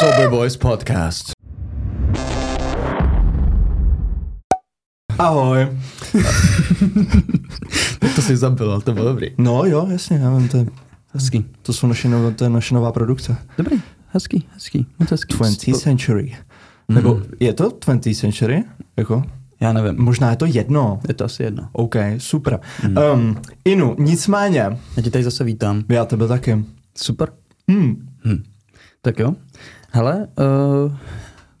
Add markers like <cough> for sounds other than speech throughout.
Sober Boys Podcast. Ahoj. To si zabil, to bylo dobrý. No jo, jasně, já vím, to, je- Hezký. to, jsou naše nové, to je naše nová produkce. Dobrý, hezký, hezký. Moc hezký. 20th century. Nebo je to 20th century? Jako? Já nevím. Možná je to jedno. Je to asi jedno. OK, super. Um, Inu, nicméně, Já tě tady zase vítám. já tebe taky. Super. Hmm. Hm. Tak jo. Hele, uh,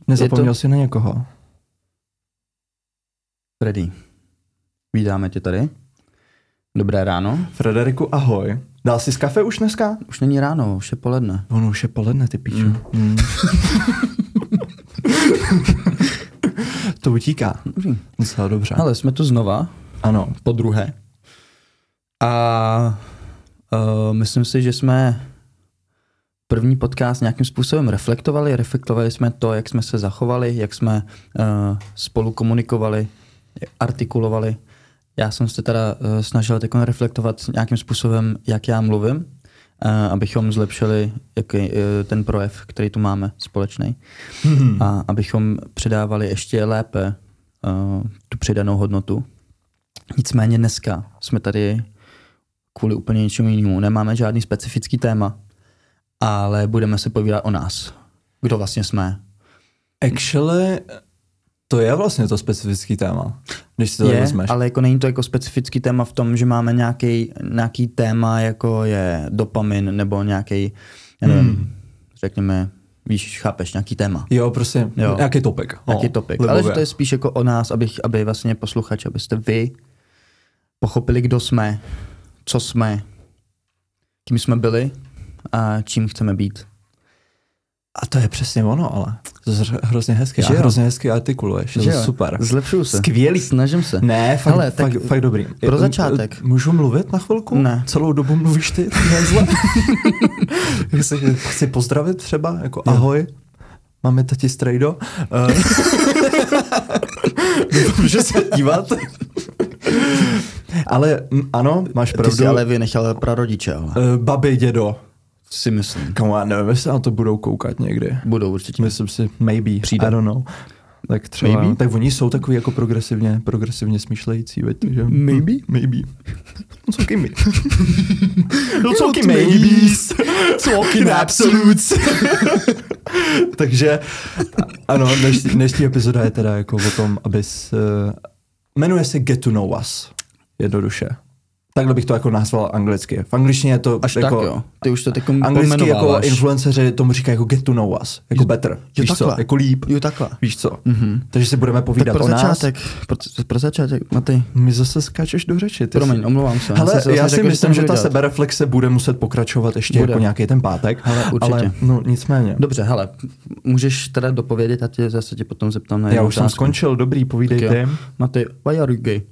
Nezapomněl Je jsi na někoho? Freddy, vítáme tě tady. Dobré ráno. Frederiku, ahoj. Dal jsi z kafe už dneska? Už není ráno, už je poledne. Ono už je poledne, ty píču. Mm. <laughs> <laughs> to utíká. Dobrý. Docela dobře. Ale jsme tu znova, Ano. po druhé. A uh, myslím si, že jsme první podcast nějakým způsobem reflektovali. Reflektovali jsme to, jak jsme se zachovali, jak jsme uh, spolu komunikovali, artikulovali. Já jsem se teda uh, snažil teď reflektovat nějakým způsobem, jak já mluvím, abychom zlepšili jaký, uh, ten projev, který tu máme společný. Hmm. A abychom předávali ještě lépe uh, tu přidanou hodnotu. Nicméně dneska jsme tady kvůli úplně něčemu jinému. Nemáme žádný specifický téma, ale budeme se povídat o nás. Kdo vlastně jsme. Actually, to je vlastně to specifický téma, když si to je, vezmeš. ale jako není to jako specifický téma v tom, že máme nějaký, nějaký téma, jako je dopamin, nebo nějaký, já nevím, Hmm. řekněme, víš, chápeš, nějaký téma. Jo, prostě Jo. nějaký topik. Nějaký No, topik. libově. Ale že to je spíš jako o nás, abych, aby vlastně posluchači, abyste vy pochopili, kdo jsme, co jsme, kým jsme byli a čím chceme být. A to je přesně ono, ale. To je hro- hrozně hezky. Že A jo? hrozně hezky artikuluješ. Je Že to jo? super. Zlepšuju se. Skvělý. Snažím se. Ne, fakt, Hele, tak fakt, fakt dobrý. pro začátek. Můžu mluvit na chvilku? Ne. Celou dobu mluvíš ty <laughs> chci, chci pozdravit třeba, jako ahoj. Máme tati strejdo. <laughs> Uh, Může se dívat. ale ano, máš Ty pravdu. jsi ale vynechal prarodiče, ale Uh, babi, dědo. Si myslím. Kamu, já nevím, jestli na to budou koukat někdy. Budou určitě. Myslím si, maybe, Přijde. I don't know. Tak třeba, Maybe? tak oni jsou takový jako progresivně, progresivně smýšlející, veď, takže... Maybe? Maybe. No co kimi? <laughs> No co co kimi? maybes? <laughs> Talking absolutes. <laughs> takže, ano, dnešní, dnešní epizoda je teda jako o tom, abys... Uh, jmenuje se Get to know us. Jednoduše. Takhle bych to jako nazval anglicky. V angličtině je to Až jako... tak jo. Ty už to teď Anglicky jako influenceři tomu říkají jako get to know us, jako better, jo, víš co, takhle. jako líp, Jo, takhle. víš co. Mhm. Takže si budeme Tak povídat pro o nás. začátek, pro, pro začátek, Matej, My zase skáčeš do řeči. Ty promiň, jsi... omlouvám se. Hele, jsem si já vlastně si řekl, myslím, že ta sebereflexe bude muset pokračovat ještě Bude. jako nějaký ten pátek. Hele, určitě. Ale no nicméně. Dobře, hele, můžeš teda dopovědět a tě zase tě potom zeptám na já už jsem skončil, dobrý, povídej Tak ty. jo. Matej, why are you gay?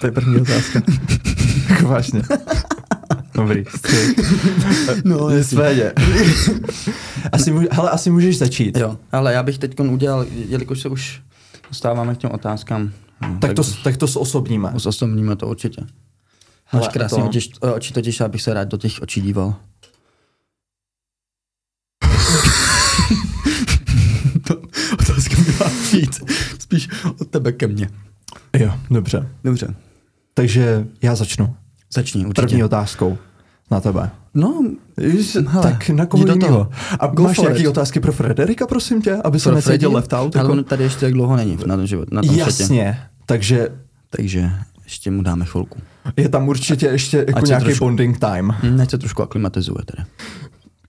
To je první otázka. Jako vážně. Dobrý, střih. No, Nicméně. asi, může, hele, asi můžeš začít. Jo, ale já bych teď udělal, jelikož se už dostáváme k těm otázkám. hm, Tak to, tak to osobníme. Osobníme to určitě. Máš Hele, krásný to- oči, oči, totiž já bych se rád do těch očí díval. Být spíš od tebe ke mně. Jo, dobře. Dobře, Takže já začnu. začni určitě. První otázkou na tebe. No, hele, tak na koho toho. A Go máš nějaké otázky pro Frederika, prosím tě, aby se necítil left out? Ale Jako? on tady ještě tak dlouho není na tom, život, na tom světě. Jasně, takže Takže ještě mu dáme chvilku. je tam určitě ještě jako Ať nějaký trošku- bonding time. Hm, Ať se trošku aklimatizuje tedy.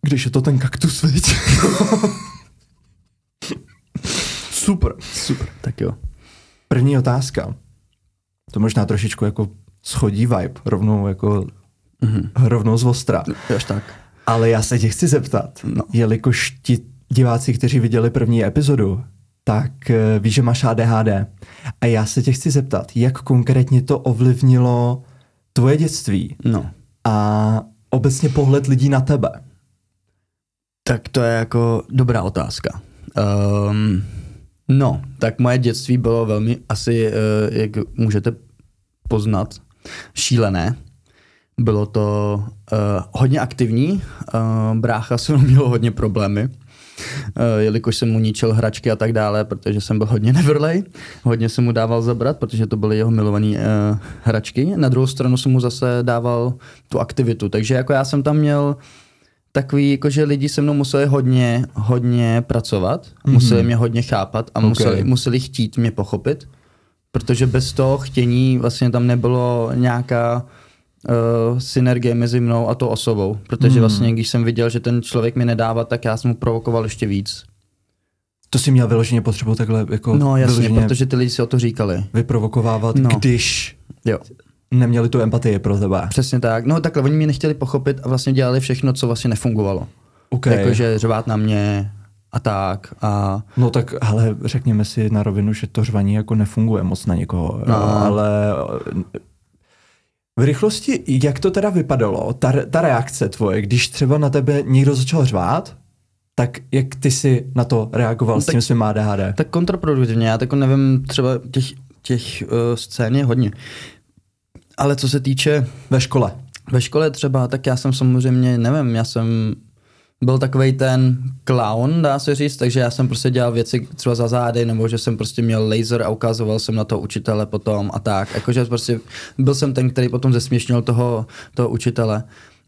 Když je to ten kaktus, viď? <laughs> Super. Super. Tak jo. První otázka. To možná trošičku jako schodí vibe, rovnou jako Mhm. rovnou z ostra. Až tak. Ale já se tě chci zeptat, No. jelikož ti diváci, kteří viděli první epizodu, tak eh, víš, že máš ADHD. A já se tě chci zeptat, jak konkrétně to ovlivnilo tvoje dětství No. a obecně pohled lidí na tebe. Tak to je jako dobrá otázka. Um, no, tak moje dětství bylo velmi asi, uh, jak můžete poznat, šílené. Bylo to uh, hodně aktivní, uh, brácha se měl hodně problémy, Uh, jelikož jsem mu ničil hračky a tak dále, protože jsem byl hodně nevrlej, hodně jsem mu dával zabrat, protože to byly jeho milované uh, hračky. Na druhou stranu jsem mu zase dával tu aktivitu, takže jako já jsem tam měl takový, jako že lidi se mnou museli hodně, hodně pracovat, mm-hmm. museli mě hodně chápat a okay. museli, museli chtít mě pochopit, protože bez toho chtění vlastně tam nebylo nějaká uh, synergie mezi mnou a tou osobou, protože mm. vlastně když jsem viděl, že ten člověk mi nedává, tak já jsem mu provokoval ještě víc. To si měl vyloženě potřebu takhle jako No jasně, protože ty lidi si o to říkali. Vyprovokovávat, no. když jo. Neměli tu empatii pro tebe. Přesně tak. No takhle, oni mě nechtěli pochopit a vlastně dělali všechno, co vlastně nefungovalo. Okay. Jakože řvát na mě a tak. A... No tak, ale řekněme si na rovinu, že to řvaní jako nefunguje moc na někoho. No. Ale v rychlosti, jak to teda vypadalo, ta, ta reakce tvoje, když třeba na tebe někdo začal řvát, tak jak ty si na to reagoval no, s tím svým ADHD? Tak kontraproduktivně, já tak nevím, třeba těch, těch uh, scén je hodně. Ale co se týče... Ve škole. Ve škole třeba, tak já jsem samozřejmě, nevím, já jsem byl takový ten clown, dá se říct, takže já jsem prostě dělal věci třeba za zády, nebo že jsem prostě měl laser a ukazoval jsem na to učitele potom a tak. Jakože prostě byl jsem ten, který potom zesměšnil toho, toho učitele.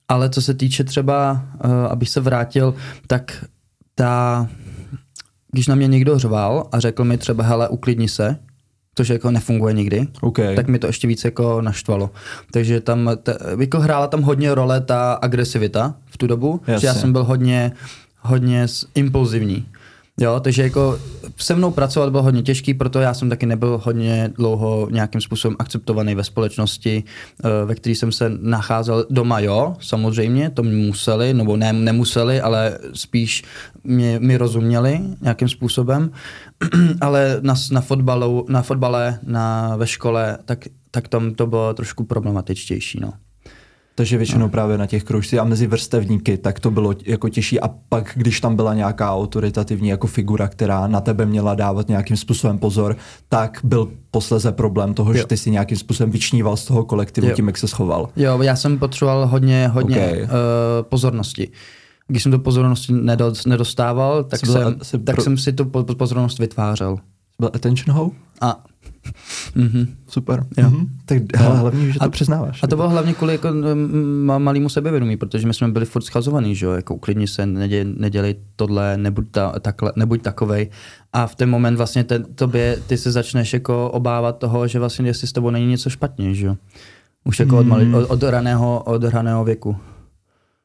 Ale co se týče třeba, uh, abych se vrátil, tak ta, když na mě někdo řval a řekl mi třeba, hele, uklidni se, což jako nefunguje nikdy, okay. tak mi to ještě víc jako naštvalo. Takže tam te, jako hrála tam hodně role ta agresivita v tu dobu, Jasně. že já jsem byl hodně, hodně impulzivní. Jo, takže jako se mnou pracovat bylo hodně těžký, proto já jsem taky nebyl hodně dlouho nějakým způsobem akceptovaný ve společnosti, eh, ve které jsem se nacházel doma, jo, samozřejmě, to mi museli, nebo ne, nemuseli, ale spíš mě, mi rozuměli nějakým způsobem, <clears throat> ale na, na, fotbalu, na fotbale, na, ve škole, tak, tak tam to bylo trošku problematičtější, no. Takže většinou no. právě na těch kroužcích a mezi vrstevníky, tak to bylo jako těžší. A pak, když tam byla nějaká autoritativní jako figura, která na tebe měla dávat nějakým způsobem pozor, tak byl posleze problém toho, jo. že ty si nějakým způsobem vyčníval z toho kolektivu jo. tím, jak se schoval. Jo, já jsem potřeboval hodně, hodně okay. uh, pozornosti. Když jsem tu pozornost nedostával, tak, jsem, tak pro... jsem si tu pozornost vytvářel. Byl attention hoe? A Mm-hmm. Super. Jo. Mm-hmm. Tak hele, no. hlavně, že to a, přiznáváš. A to bylo hlavně kvůli jako, malému sebevědomí, protože my jsme byli furt schazovaný, že jo, jako uklidni se, nedě, nedělej tohle, nebuď, ta, takhle, nebuď takovej. A v ten moment vlastně ten, tobě, ty se začneš jako obávat toho, že vlastně jestli s tebou není něco špatně, že jo. Už jako mm. od, malý, od, od, raného, od raného věku.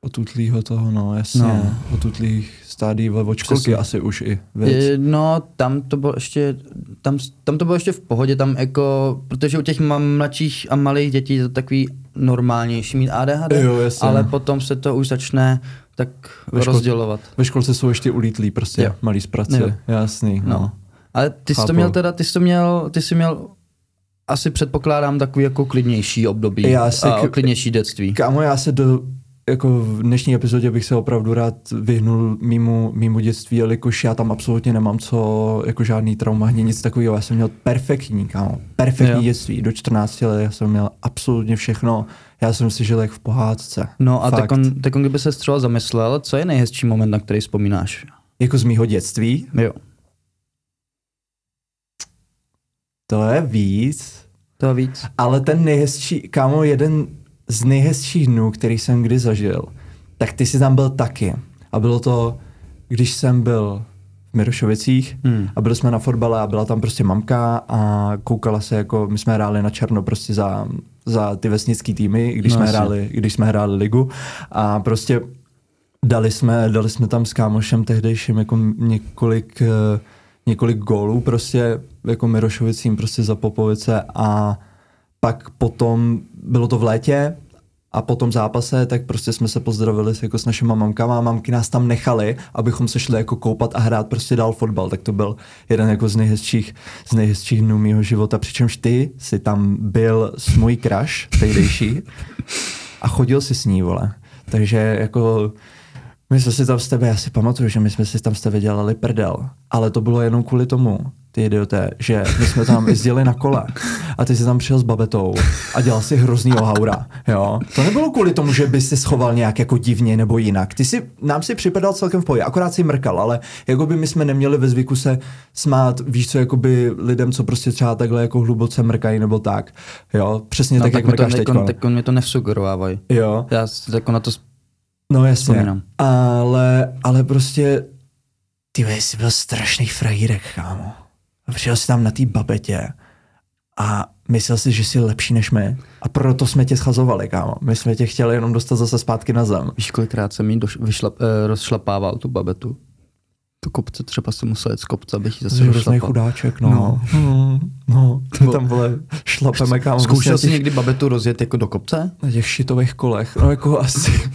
Od utlýho toho, no jasně. No. Od utlých stádii ve školky asi už i věc. No, tam to bylo ještě, tam, tam to bylo ještě v pohodě, tam jako, protože u těch mladších a malých dětí je to takový normálnější mít ADHD, jo, jasně. ale potom se to už začne tak ve škol, rozdělovat. Ve školce jsou ještě ulítlí prostě jo. malí z prace, jo. jasný. No. no. Ale ty jsi to měl teda, ty jsi to měl, ty jsi měl asi předpokládám takový jako klidnější období já se, a klidnější dětství. Kámo, já se do jako v dnešní epizodě bych se opravdu rád vyhnul mimo, mimo dětství, jelikož já tam absolutně nemám co, jako žádný trauma, ani nic takového. Já jsem měl perfektní, kámo, perfektní jo. dětství. Do 14 let já jsem měl absolutně všechno. Já jsem si žil jak v pohádce. No a tak on, tak on, kdyby se třeba zamyslel, co je nejhezčí moment, na který vzpomínáš? Jako z mýho dětství? Jo. To je víc. To je víc. Ale ten nejhezčí, kámo, jeden z nejhezčích dnů, který jsem kdy zažil, tak ty jsi tam byl taky. A bylo to, když jsem byl v Mirošovicích hmm. a byli jsme na fotbale a byla tam prostě mamka a koukala se jako, my jsme hráli na černo prostě za, za ty vesnický týmy, když, no, jsme hráli, když jsme hráli ligu a prostě dali jsme, dali jsme tam s kámošem tehdejším jako několik, eh, několik gólů prostě jako Mirošovicím prostě za Popovice a pak potom bylo to v létě a po tom zápase, tak prostě jsme se pozdravili jako s našimi mamkama a mamky nás tam nechali, abychom se šli jako koupat a hrát prostě dál fotbal. Tak to byl jeden jako z nejhezčích, z nejhezčích dnů mého života. Přičemž ty si tam byl s můj crush tehdejší a chodil si s ní, vole. Takže jako My jsme si tam s tebe, já si pamatuju, že my jsme si tam s tebe dělali prdel, ale to bylo jenom kvůli tomu, ty idioté, že my jsme tam jezdili na kole a ty jsi tam přijel s babetou a dělal si hrozný ohaura, jo. To nebylo kvůli tomu, že bys se schoval nějak jako divně nebo jinak. Ty si, nám si připadal celkem v pohodě, akorát si mrkal, ale jako by my jsme neměli ve zvyku se smát, víš co, jako by lidem, co prostě třeba takhle jako hluboce mrkají nebo tak, jo. Přesně No, tak, tak, jak mrkáš teď. tak, tak mě to nevsugerovávají. Jo. Já jako na to No jasně. vzpomínám. Ale, ale prostě, ty jsi byl strašný frajírek, kámo. A Přijel jsi tam na té babetě a myslel si, že jsi lepší než my. A proto jsme tě schazovali, kámo. My jsme tě chtěli jenom dostat zase zpátky na zem. Víš, kolikrát jsem jí doš, vyšlap, eh, rozšlapával tu babetu? Tu kopce třeba jsem musel jet z kopce, abych ji zase hrozný rozšlapal. chudáček, no. No. <laughs> No, no. My tam vole šlapeme, kámo. Zkoušel jsi těch, někdy babetu rozjet jako do kopce? na těch šitových kolech. No jako asi. <laughs>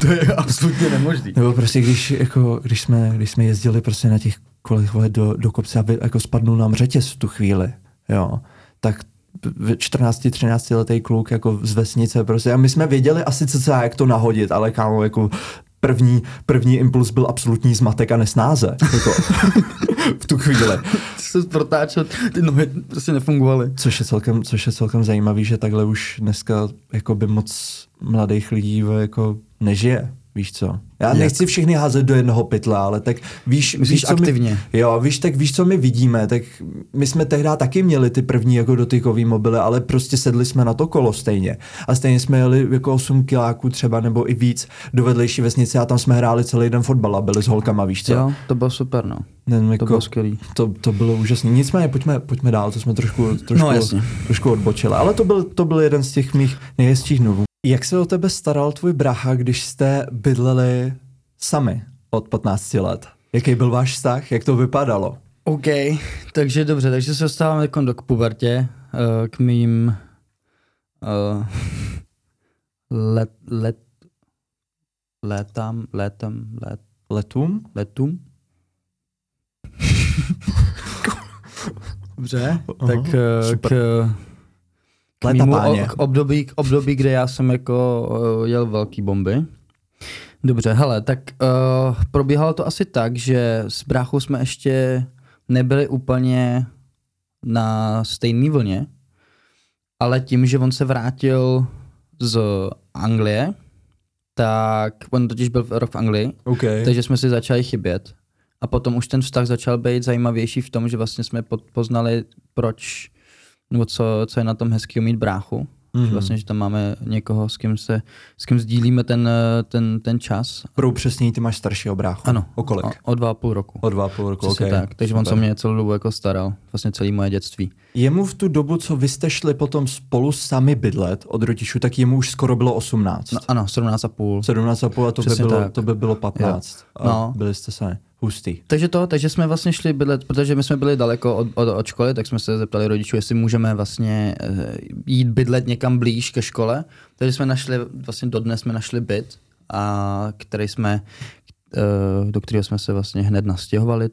To je absolutně nemožný. Nebo prostě když, jako, když, jsme, když jsme jezdili prostě na těch kolech vole, do, do kopce a vy- jako spadnul nám řetěz v tu chvíli, jo, tak v 14-13 letý kluk jako z vesnice prostě a my jsme věděli asi co jak to nahodit, ale kámo jako první, první impuls byl absolutní zmatek a nesnáze. Jako, <laughs> v tu chvíli. Se protáčel, ty nohy prostě nefungovaly. Což je celkem, což je celkem zajímavý, že takhle už dneska jako by moc mladých lidí jako nežije. Víš co? Já Jak? nechci všechny házet do jednoho pytla, ale tak víš, Myslíš víš co aktivně? My, jo, víš, tak víš, co my vidíme, tak my jsme tehdy taky měli ty první jako dotykový mobily, ale prostě sedli jsme na to kolo stejně. A stejně jsme jeli jako 8 kiláků třeba nebo i víc do vedlejší vesnice a tam jsme hráli celý den fotbal a byli s holkama, víš co? Jo, to bylo super, no. Ne, To jako, bylo skvělý. to, to bylo úžasné. Nicméně pojďme, pojďme dál, to jsme trošku, trošku, No, jasně. trošku odbočili. Ale to byl, to byl jeden z těch mých nejhezčích dnů. Jak se o tebe staral tvůj bracha, když jste bydleli sami od 15 let? Jaký byl váš vztah? Jak to vypadalo? OK, takže dobře, takže se dostáváme jako do k pubertě, eh, k mým uh, <laughs> let, let, letám, letem, let, Letům? letům. <laughs> Dobře, Aha, tak eh, super. k, k, Léta mýmu, páně. o- k, období, k období, kde já jsem jako uh, jel velký bomby. Dobře, hele, tak uh, probíhalo to asi tak, že s bráchou jsme ještě nebyli úplně na stejné vlně, ale tím, že on se vrátil z Anglie, tak on totiž byl rok v Anglii, OK. takže jsme si začali chybět. A potom už ten vztah začal být zajímavější v tom, že vlastně jsme poznali, proč, nebo co, co je na tom hezký mít bráchu. Mm-hmm. Že Mhm. vlastně, že tam máme někoho, s kým, se, s kým sdílíme ten, ten, ten čas. Pro upřesnění, ty máš staršího bráchu. Ano, O kolik? O, o dva a půl roku. O dva a půl roku, Přesně OK. tak. Takže on se Super. mě celou dobu jako staral, vlastně celé moje dětství. Jemu v tu dobu, co vy jste šli potom spolu sami bydlet od rodičů, tak jemu už skoro bylo 18. No, ano, 17 a půl. 17 a půl a to by, bylo, tak. to by bylo 15. A No. byli jste sami. Hustý. Takže to, takže jsme vlastně šli bydlet, protože my jsme byli daleko od, od, od školy, tak jsme se zeptali rodičů, jestli můžeme vlastně eh, jít bydlet někam blíž ke škole. Takže jsme našli, vlastně dodnes jsme našli byt, a který jsme, eh, do kterého jsme se vlastně hned nastěhovali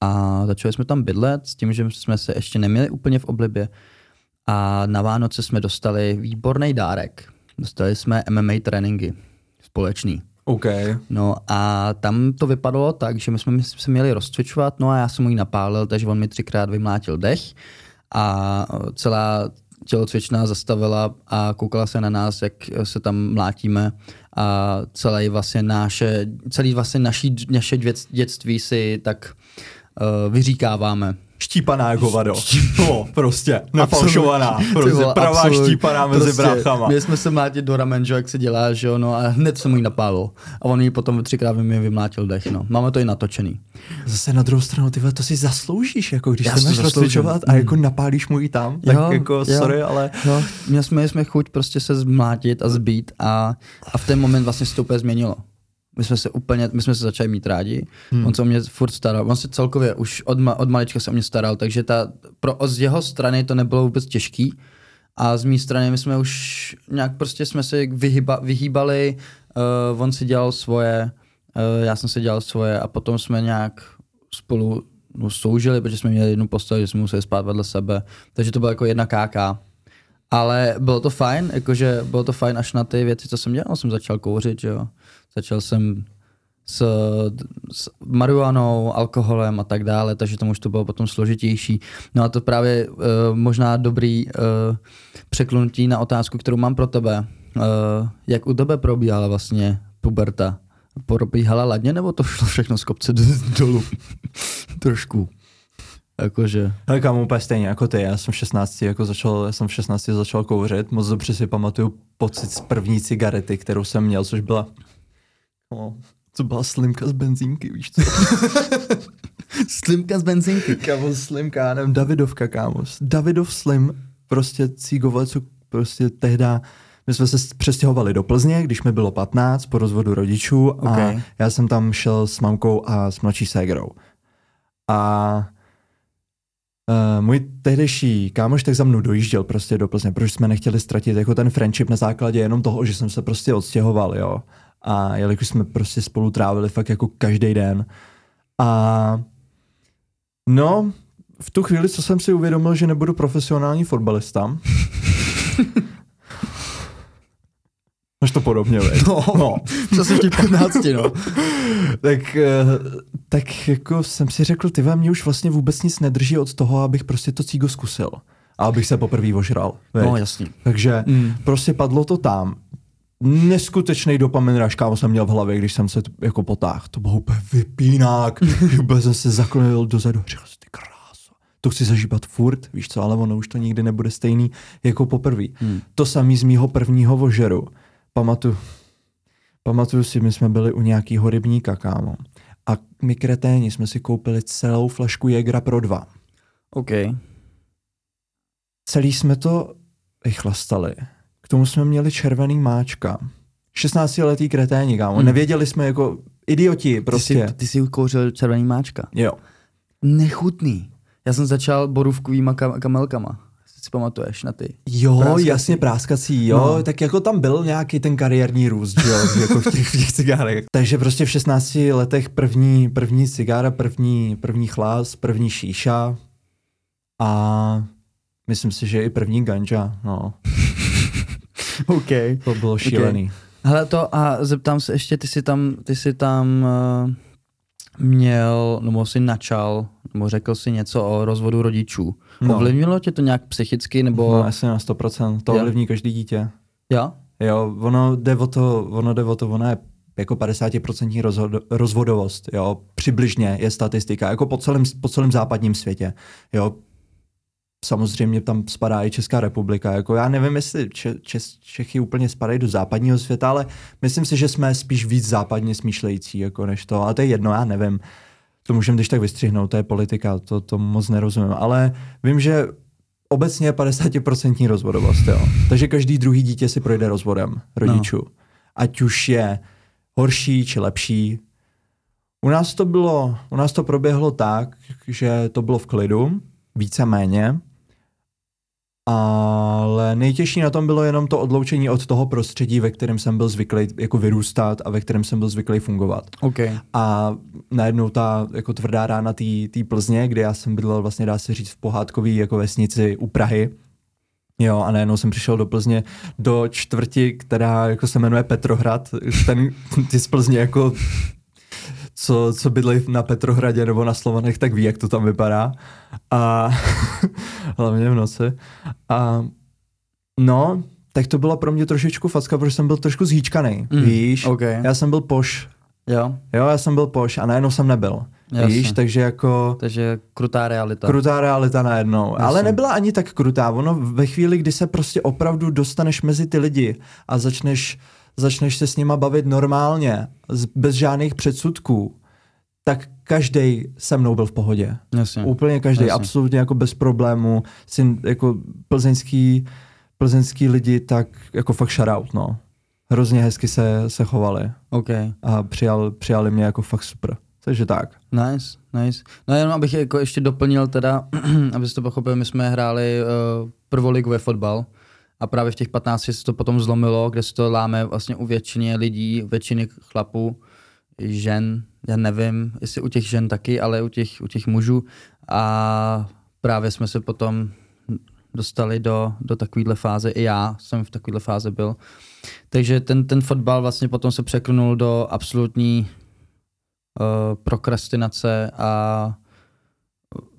a začali jsme tam bydlet s tím, že jsme se ještě neměli úplně v oblibě a na Vánoce jsme dostali výborný dárek. Dostali jsme MMA tréninky společný. OK. No a tam to vypadalo tak, že my jsme se měli rozcvičovat, no a já jsem mu ji napálil, takže on mi třikrát vymlátil dech a celá tělocvičná zastavila a koukala se na nás, jak se tam mlátíme a celý vlastně naše, celý vlastně naší, naše dět- dětství si tak uh, vyříkáváme. Štípaná jako vado. No, prostě. <laughs> Nefalšovaná. Prostě vole, pravá absolut. štípaná mezi Prostě, bráchama. My jsme se mlátit do ramen, že jak se dělá, že jo, no a hned jsem mu ji napálil. A on ji potom třikrát mi vymlátil dech, no. Máme to i natočený. Zase na druhou stranu, ty vole, to si zasloužíš, jako když Já se máš rozcvičovat a jako napálíš mu i tam, tak Jo, jako jo. sorry, ale Jo, měli jsme, jsme chuť prostě se zmlátit a zbít a, a v ten moment vlastně se to úplně změnilo. My jsme se úplně, my jsme se začali mít rádi, hmm. on se o mě furt staral, on se celkově už od, ma, od malička se o mě staral, takže ta, pro, z jeho strany to nebylo vůbec těžký a z mé strany my jsme už nějak prostě jsme se vyhyba, vyhýbali, uh, on si dělal svoje, uh, já jsem si dělal svoje a potom jsme nějak spolu no, soužili, protože jsme měli jednu postel, že jsme museli spát vedle sebe, takže to bylo jako jedna KK. Ale bylo to fajn, jakože bylo to fajn až na ty věci, co jsem dělal. Jsem začal kouřit, že jo. Začal jsem s, s marihuanou, alkoholem a tak dále, takže tomu už to bylo potom složitější. No a to právě uh, možná dobrý uh, překlunutí na otázku, kterou mám pro tebe. Uh, jak u tebe probíhala vlastně puberta? Probíhala ladně, nebo to šlo všechno z kopce dolů? <laughs> Trošku. Jakože. Ale kam úplně stejně jako ty, já jsem v 16 jako začal, já jsem v 16 začal kouřit, moc dobře si pamatuju pocit z první cigarety, kterou jsem měl, což byla, no, to byla slimka z benzínky, víš co? <laughs> slimka z benzínky. Kámo, slimka, já nevím, Davidovka, kámo. Davidov slim, prostě cígové, co prostě tehda, my jsme se přestěhovali do Plzně, když mi bylo 15 po rozvodu rodičů okay. a já jsem tam šel s mamkou a s mladší ségrou. A Uh, můj tehdejší kámoš tak za mnou dojížděl prostě do Plzně, protože jsme nechtěli ztratit jako ten friendship na základě jenom toho, že jsem se prostě odstěhoval, jo. A jelikož jsme prostě spolu trávili fakt jako každý den. A no, v tu chvíli, co jsem si uvědomil, že nebudu profesionální fotbalista, <laughs> Máš to podobně, veď? No, no. <laughs> přesně v těch 15, no. tak, eh, tak jako jsem si řekl, ty mě už vlastně vůbec nic nedrží od toho, abych prostě to cígo zkusil. A abych se poprvé ožral. Veď? No, jasně. Takže mm. prostě padlo to tam. Neskutečný dopamin rush, kámo jsem měl v hlavě, když jsem se jako potáhl. To bylo úplně vypínák. <laughs> Vůbec jsem se zaklonil dozadu. Řekl ty kráso. To chci zažívat furt, víš co, ale ono už to nikdy nebude stejný jako poprvé. Mm. To samý z mýho prvního vožeru pamatuju, pamatuju si, my jsme byli u nějakýho rybníka, kámo. A my kreténi jsme si koupili celou flašku Jägra pro dva. OK. Celý jsme to vychlastali. Tomu jsme měli červený máčka. 16-letý kreténi, kámo. Hmm. Nevěděli jsme jako idioti prostě. Ty jsi, ty jsi ukouřil červený máčka? Jo. Nechutný. Já jsem začal borůvkovýma kam- kamelkama si pamatuješ na ty. Jo, práskací. jasně práskací, jo, no. tak jako tam byl nějaký ten kariérní růst, jo, jako v těch, v těch cigárech. <laughs> Takže prostě v 16 letech první, první cigára, první, první chlás, první šíša a myslím si, že i první ganja, no. <laughs> OK. To bylo šílený. Okay. Hele to a zeptám se ještě, ty jsi tam, ty jsi tam uh, měl, nebo jsi načal, nebo řekl si něco o rozvodu rodičů. No. Ovlivnilo tě to nějak psychicky, nebo... No, asi na 100%. To ovlivní každý dítě. Jo? Jo, ono jde o to, ono jde o to, ono je jako 50% rozhod, rozvodovost, jo, přibližně je statistika, jako po celém, po celém západním světě, jo, samozřejmě tam spadá i Česká republika. Jako já nevím, jestli Če- Če- Čechy úplně spadají do západního světa, ale myslím si, že jsme spíš víc západně smýšlející, jako než to. Ale to je jedno, já nevím. To můžeme když tak vystřihnout, to je politika, to, to moc nerozumím. Ale vím, že obecně je 50% rozvodovost, jo. Takže každý druhý dítě si projde rozvodem rodičů. No. Ať už je horší či lepší. U nás to bylo, u nás to proběhlo tak, že to bylo v klidu, víceméně ale nejtěžší na tom bylo jenom to odloučení od toho prostředí, ve kterém jsem byl zvyklý jako vyrůstat a ve kterém jsem byl zvyklý fungovat. Okay. A najednou ta jako tvrdá rána té Plzně, kde já jsem bydlel vlastně dá se říct v pohádkové jako vesnici u Prahy, Jo, a najednou jsem přišel do Plzně, do čtvrti, která jako se jmenuje Petrohrad. Ten, <laughs> ty z Plzně jako co, co bydlí na Petrohradě nebo na Slovanech, tak ví, jak to tam vypadá. A <laughs> hlavně v noci. A no, tak to byla pro mě trošičku facka, protože jsem byl trošku zhýčkaný, mm, víš? Okay. Já jsem byl poš. Jo. Jo, já jsem byl poš a najednou jsem nebyl. Jasně. Víš, takže jako... Takže krutá realita. Krutá realita najednou. Jasně. Ale nebyla ani tak krutá. Ono ve chvíli, kdy se prostě opravdu dostaneš mezi ty lidi a začneš začneš se s nima bavit normálně, bez žádných předsudků, tak každý se mnou byl v pohodě. Jasně. Úplně každý, absolutně jako bez problému. Syn, jako plzeňský, plzeňský lidi, tak jako fakt shoutout, no. Hrozně hezky se, se chovali. Okay. A přijal, přijali mě jako fakt super. Takže tak. Nice, nice. No jenom abych jako ještě doplnil teda, <clears throat> abyste to pochopili, my jsme hráli uh, prvoligové fotbal a právě v těch 15 se to potom zlomilo, kde se to láme vlastně u většiny lidí, většiny chlapů, žen, já nevím, jestli u těch žen taky, ale u těch, u těch mužů. A právě jsme se potom dostali do, do takovéhle fáze. I já jsem v takovéhle fáze byl. Takže ten, ten fotbal vlastně potom se překlnul do absolutní prokrastinace a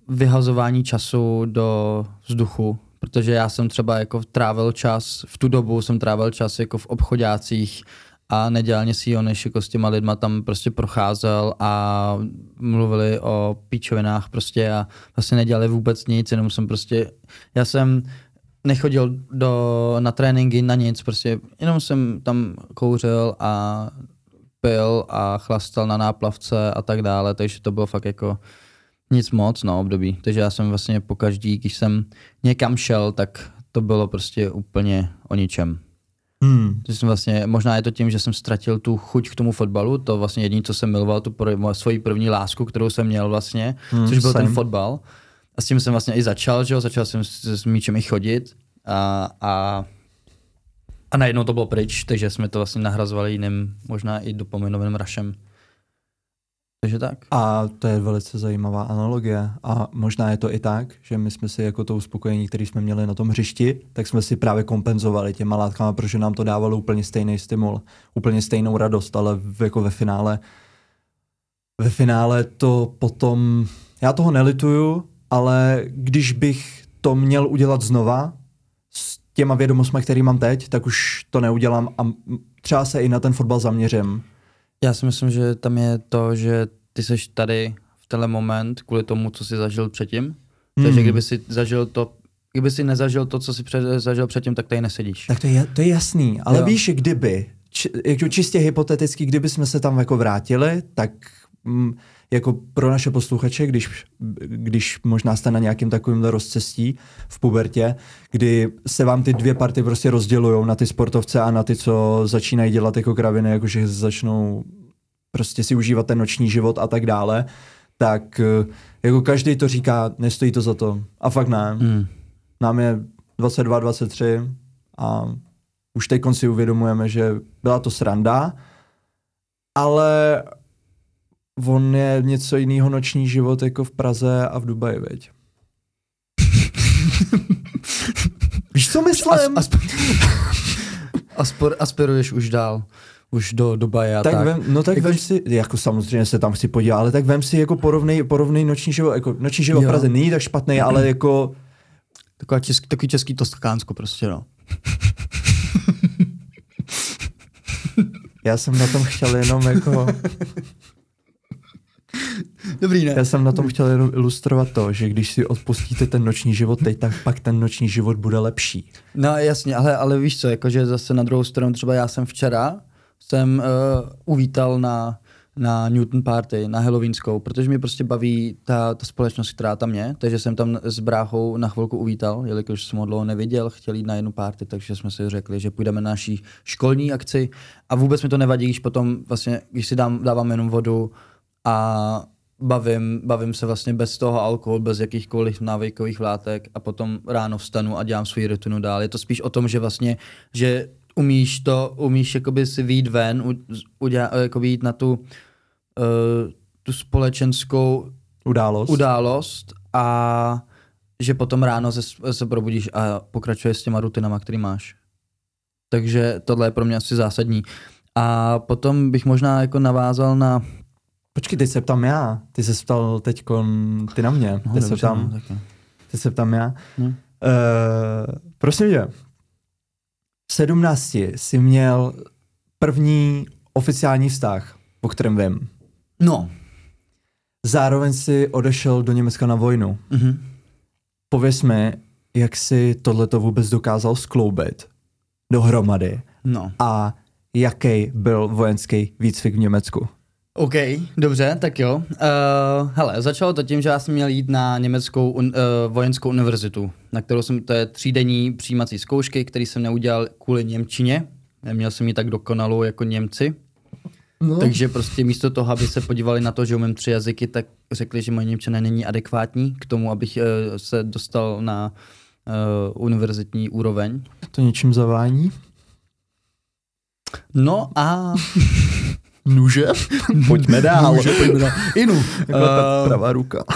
vyhazování času do vzduchu, protože já jsem třeba jako trávil čas, v tu dobu jsem trávil čas jako v obchodácích a nedělně si ho, než jako s těma lidma tam prostě procházel a mluvili o píčovinách prostě a vlastně nedělali vůbec nic, jenom jsem prostě, já jsem nechodil do, na tréninky, na nic, prostě jenom jsem tam kouřil a pil a chlastal na náplavce a tak dále, takže to bylo fakt jako nic moc na no, období. Takže já jsem vlastně po každý, když jsem někam šel, tak to bylo prostě úplně o ničem. Hmm. Jsem vlastně, možná je to tím, že jsem ztratil tu chuť k tomu fotbalu, to vlastně jediné, co jsem miloval, tu prv, svoji první lásku, kterou jsem měl vlastně, hmm, což byl same. ten fotbal. A s tím jsem vlastně i začal, že jo, začal jsem s, s míčem i chodit a, a, a najednou to bylo pryč, takže jsme to vlastně nahrazovali jiným, možná i dopomenovým rašem. Takže tak. A to je velice zajímavá analogie. A možná je to i tak, že my jsme si jako to uspokojení, které jsme měli na tom hřišti, tak jsme si právě kompenzovali těma látkama, protože nám to dávalo úplně stejný stimul, úplně stejnou radost, ale v, jako ve finále ve finále to potom, já toho nelituju, ale když bych to měl udělat znova, s těma vědomostmi, které mám teď, tak už to neudělám a třeba se i na ten fotbal zaměřím. Já si myslím, že tam je to, že ty seš tady v tenhle moment kvůli tomu, co jsi zažil předtím. Hmm. Takže kdyby si zažil to, kdyby si nezažil to, co jsi před, zažil předtím, tak tady nesedíš. Tak to je, to je jasný, ale jo. víš, kdyby, či, jako čistě hypoteticky, kdyby jsme se tam jako vrátili, tak mm, jako pro naše posluchače, když, když možná jste na nějakém takovém rozcestí v pubertě, kdy se vám ty dvě party prostě rozdělují na ty sportovce a na ty, co začínají dělat jako kraviny, jakože začnou prostě si užívat ten noční život a tak dále, tak eh, jako každý to říká, nestojí to za to. A fakt ne. Mm. Nám je 22, 23 a už teď si uvědomujeme, že byla to sranda, ale on je něco jiného noční život jako v Praze a v Dubaji, veď. <laughs> Víš, co myslím? As, as, <laughs> aspor, aspiruješ už dál už do Dubaje a tak. tak. Vem, no tak jako, vem si, jako samozřejmě se tam chci podívat, ale tak vem si jako porovnej, porovnej noční život, jako noční život v Praze není tak špatný, ale jako... Taková český, takový český Toskánsko prostě, no. <laughs> Já jsem na tom chtěl jenom jako Dobrý, ne? Já jsem na tom chtěl jenom ilustrovat to, že když si odpustíte ten noční život teď, tak pak ten noční život bude lepší. No jasně, ale, ale víš co, jakože zase na druhou stranu třeba já jsem včera jsem uh, uvítal na, na Newton Party, na Halloweenskou, protože mě prostě baví ta, ta společnost, která tam je, takže jsem tam s bráchou na chvilku uvítal, jelikož jsem ho dlouho neviděl, chtěl jít na jednu party, takže jsme si řekli, že půjdeme na naší školní akci a vůbec mi to nevadí, když potom vlastně, když si dám, dávám jenom vodu a bavím, bavím se vlastně bez toho alkoholu, bez jakýchkoliv návykových látek a potom ráno vstanu a dělám svůj rutinu dál. Je to spíš o tom, že vlastně, že umíš to, umíš jakoby si výjít ven, u, udělat, jakoby jít na tu, uh, tu společenskou událost. událost a že potom ráno se, se probudíš a pokračuješ s těma rutinama, který máš. Takže tohle je pro mě asi zásadní. A potom bych možná jako navázal na Počkej, teď se ptám já. Ty se ptal teď ty na mě. No, teď, se ptám, no, teď se ptám já. No. Uh, prosím tě, v 17 jsi měl první oficiální vztah, o kterém vím. No. Zároveň si odešel do Německa na vojnu. Mm-hmm. Pověz mi, jak jsi tohleto vůbec dokázal skloubit dohromady. No. A jaký byl vojenský výcvik v Německu? OK, dobře, tak jo. Uh, hele, začalo to tím, že já jsem měl jít na německou un, uh, vojenskou univerzitu, na kterou jsem, to je třídenní přijímací zkoušky, který jsem neudělal kvůli Němčině. Neměl jsem ji tak dokonalou jako Němci. No. Takže prostě místo toho, aby se podívali na to, že umím tři jazyky, tak řekli, že moje Němčina není adekvátní k tomu, abych uh, se dostal na uh, univerzitní úroveň. To něčím zavání? No a Nuže? <laughs> Pojďme dál. Nuže, pojďme dál. Inu. uh, ta pravá ruka. <laughs>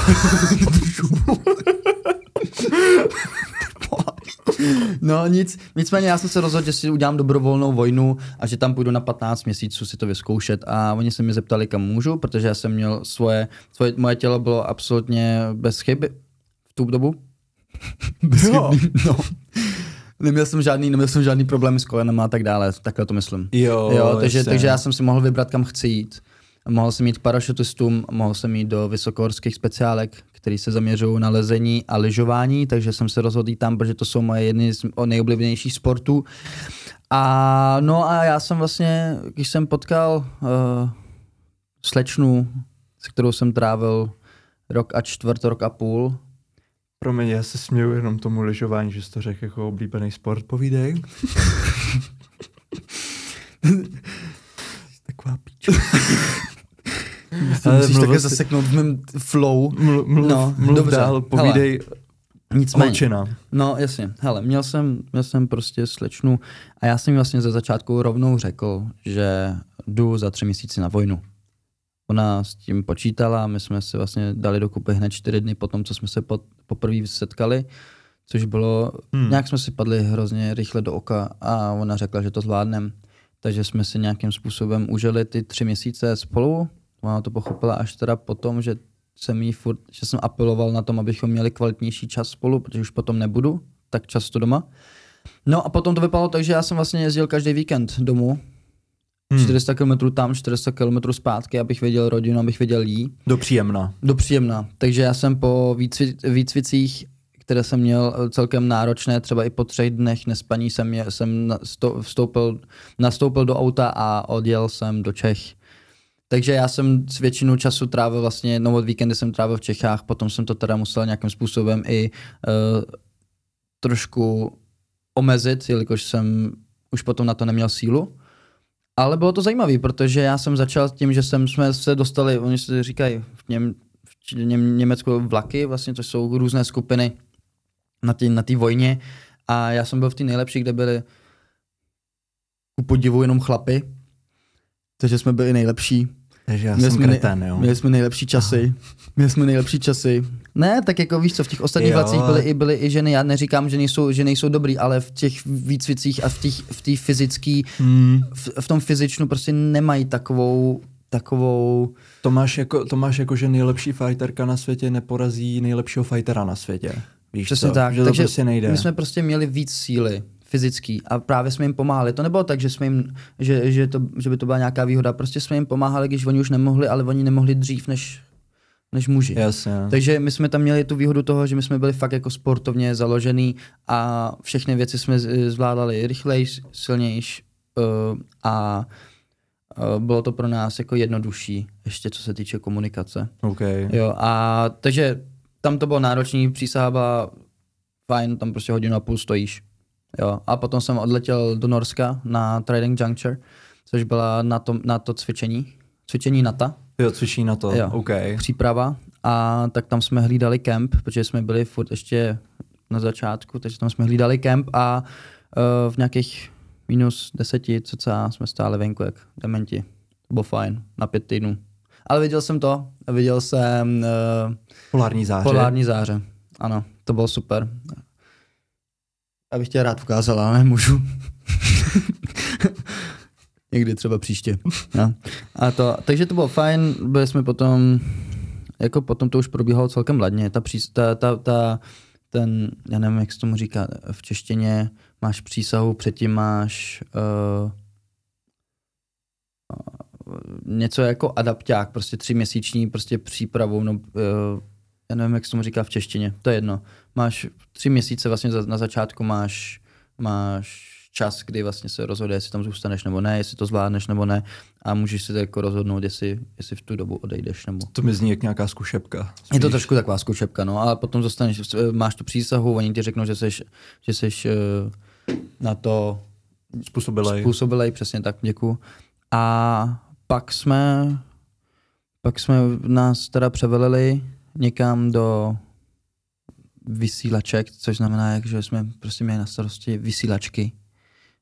No nic, nicméně já jsem se rozhodl, že si udělám dobrovolnou vojnu a že tam půjdu na 15 měsíců si to vyzkoušet a oni se mi zeptali, kam můžu, protože já jsem měl svoje, svoje moje tělo bylo absolutně bez chyby v tu dobu. bez chyby, no. <laughs> Neměl jsem žádný, neměl jsem žádný problém s kolenama a tak dále, takhle to myslím. Jo, jo takže, takže já jsem si mohl vybrat, kam chci jít. Mohl jsem jít k parašutistům, mohl jsem jít do vysokohorských speciálek, který se zaměřují na lezení a lyžování, takže jsem se rozhodl jít tam, protože to jsou moje jedny z nejoblíbenějších sportů. A no a já jsem vlastně, když jsem potkal uh, slečnu, se kterou jsem trávil rok a čtvrt, rok a půl, Promiň, já se směju jenom tomu lyžování, že jsi to řekl jako oblíbený sport, povídej. <laughs> Taková píča. <laughs> Ale musíš také jsi- zaseknout v mém flow. Mluv, mluv, No, mluv dobře. dál, povídej. Nicméně, Holčina. No jasně, hele, měl jsem, měl jsem prostě slečnu a já jsem jí vlastně ze začátku rovnou řekl, že jdu za tři měsíce na vojnu. Ona s tím počítala my jsme si vlastně dali dokupy hned čtyři dny po tom, co jsme se po, poprvé setkali, což bylo, Hmm. nějak jsme si padli hrozně rychle do oka a ona řekla, že to zvládnem. Takže jsme si nějakým způsobem užili ty tři měsíce spolu. Ona to pochopila až teda potom, že jsem jí furt, že jsem apeloval na tom, abychom měli kvalitnější čas spolu, protože už potom nebudu tak často doma. No a potom to vypadalo tak, že já jsem vlastně jezdil každý víkend domů. Hmm. 400 km tam, 400 km zpátky, abych viděl rodinu, abych viděl jí. Do příjemna. Do příjemna. Takže já jsem po výcvi, výcvicích, které jsem měl eh, celkem náročné, třeba i po třech dnech nespaní, jsem, je, jsem vstoupil, nastoupil do auta a odjel jsem do Čech. Takže já jsem s většinu času trávil vlastně, no od víkendy jsem trávil v Čechách, potom jsem to teda musel nějakým způsobem i uh, trošku omezit, jelikož jsem už potom na to neměl sílu. Ale bylo to zajímavé, protože já jsem začal tím, že jsem, jsme se dostali, oni se říkají v, něm, v něm, Německu vlaky, vlastně to jsou různé skupiny na té na vojně a já jsem byl v té nejlepší, kde byly ku podivu jenom chlapy, takže jsme byli nejlepší. Takže já Měli jsem kretén, jo. Měli jsme nejlepší časy. Měli jsme nejlepší časy. Ne, tak jako víš co, v těch ostatních Jo. vlacích byly i, byly i ženy. Já neříkám, že nejsou, že nejsou dobrý, ale v těch výcvicích a v té v té fyzický, Hmm. v, v tom fyzičnu prostě nemají takovou, takovou, To máš, jako, to máš jako, že nejlepší fighterka na světě neporazí nejlepšího fightera na světě. Víš přesně co? tak. Že to Takže prostě nejde. my jsme prostě měli víc síly fyzický a právě jsme jim pomáhali. To nebylo tak, že, jsme jim, že, že, to, že by to byla nějaká výhoda, prostě jsme jim pomáhali, když oni už nemohli, ale oni nemohli dřív než, než muži. Jasně. Takže my jsme tam měli tu výhodu toho, že my jsme byli fakt jako sportovně založený a všechny věci jsme zvládali rychleji, silnějš uh, a uh, bylo to pro nás jako jednodušší, ještě co se týče komunikace. OK. Jo, a takže tam to bylo náročný, přísaha byla fajn, tam prostě hodinu a půl stojíš. Jo, a potom jsem odletěl do Norska na Trading Juncture, což byla na to, na to cvičení, cvičení NATO Jo, cvičí na to. Jo. OK. příprava a tak tam jsme hlídali kemp, protože jsme byli furt ještě na začátku, takže tam jsme hlídali kemp a uh, v nějakých minus deseti, cca jsme stáli venku jak dementi. To bylo fajn, na pět týdnů. Ale viděl jsem to, viděl jsem uh, Polární záře. polární záře. Ano, to bylo super. Já bych tě rád ukázal, ale nemůžu. <laughs> Někdy třeba příště. No. A to, takže to bylo fajn, byli jsme potom, jako potom to už probíhalo celkem ladně. Ta, ta, ta, ta, ten, já nevím, jak se tomu říká, v češtině máš přísahu, předtím máš uh, něco jako adapták, prostě tříměsíční prostě přípravu, no, uh, já nevím, jak se tomu říká v češtině, to je jedno. Máš tři měsíce vlastně na začátku máš, máš čas, kdy vlastně se rozhoduje, jestli tam zůstaneš nebo ne, jestli to zvládneš nebo ne a můžeš si to jako rozhodnout, jestli, jestli v tu dobu odejdeš nebo... To mi zní jak nějaká zkušebka. Je to trošku taková zkušebka, no, ale potom zostaneš, máš tu přísahu, oni ti řeknou, že jsi, že jsi uh, na to Způsobilej. způsobilej, přesně tak, děkuju. A pak jsme, pak jsme nás teda převelili někam do vysílaček, což znamená, že jsme prostě měli na starosti vysílačky.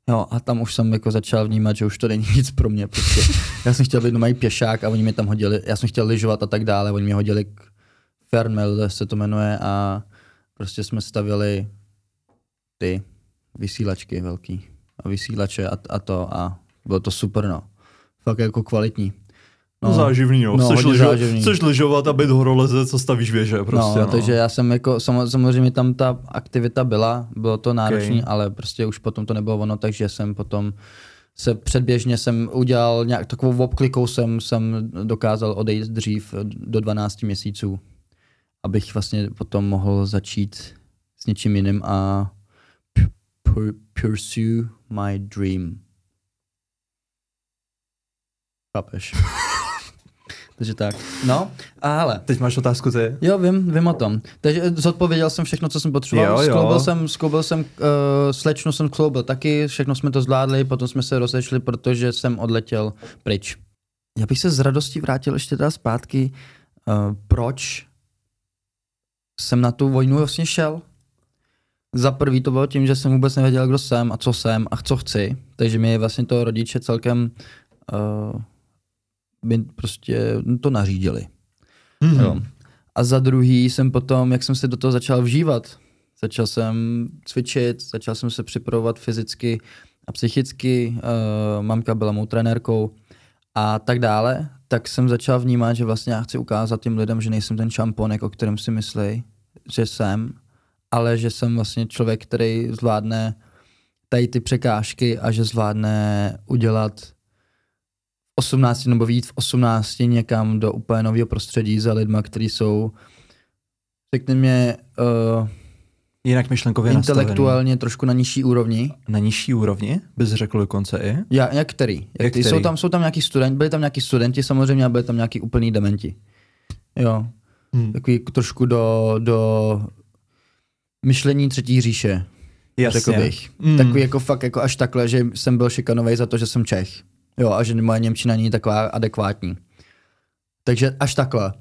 Jo, a tam už jsem jako začal vnímat, že už to není nic pro mě. Prostě. Já jsem chtěl být normální pěšák a oni mě tam hodili, já jsem chtěl lyžovat a tak dále, oni mě hodili k Fernmelde se to jmenuje a prostě jsme stavili ty vysílačky velký a vysílače a, a to a bylo to super, no. Fakt jako kvalitní. No, záživný, no. no chceš, lyžo, záživný. chceš lyžovat a být horolezec, co stavíš věže, prostě, no, no, takže já jsem jako, samo- samozřejmě tam ta aktivita byla, bylo to náročné, Ok. ale prostě už potom to nebylo ono, takže jsem potom se předběžně jsem udělal nějak takovou obklikou jsem, jsem dokázal odejít dřív do 12 měsíců, abych vlastně potom mohl začít s něčím jiným a pursue my dream. Chápeš? <laughs> Takže tak. No, a hele, Teď máš otázku ty? Jo, vím, vím o tom. Takže zodpověděl jsem všechno, co jsem potřeboval. Jo, jo. Skloubil jsem, skloubil jsem uh, slečnu jsem skloubil taky, všechno jsme to zvládli, potom jsme se rozešli, protože jsem odletěl pryč. Já bych se s radostí vrátil ještě teda zpátky, uh, proč jsem na tu vojnu vlastně šel. Za prvý to bylo tím, že jsem vůbec nevěděl, kdo jsem a co jsem a co chci. Takže mi vlastně to rodiče celkem uh, by prostě to nařídili. Mhm. Jo. A za druhý jsem potom, jak jsem se do toho začal vžívat, začal jsem cvičit, začal jsem se připravovat fyzicky a psychicky, uh, mamka byla mou trenérkou a tak dále, tak jsem začal vnímat, že vlastně já chci ukázat těm lidem, že nejsem ten šamponek, o kterém si myslí, že jsem, ale že jsem vlastně člověk, který zvládne tady ty překážky a že zvládne udělat 18 nebo víc v 18 někam do úplně nového prostředí za lidma, kteří jsou, řekněme, uh, Jinak myšlenkově nastavený. intelektuálně trošku na nižší úrovni. Na nižší úrovni, bys řekl dokonce i? Já, jak který? Jak Jak který? Jsou, tam, jsou tam nějaký studenti, byli tam nějaký studenti samozřejmě a byli tam nějaký úplný dementi. Jo, Hmm. takový trošku do, do myšlení třetí říše, Jasně. řekl bych. Mm. Takový jako fakt jako až takhle, že jsem byl šikanový za to, že jsem Čech. Jo, a že moje Němčina není taková adekvátní. Takže až takhle.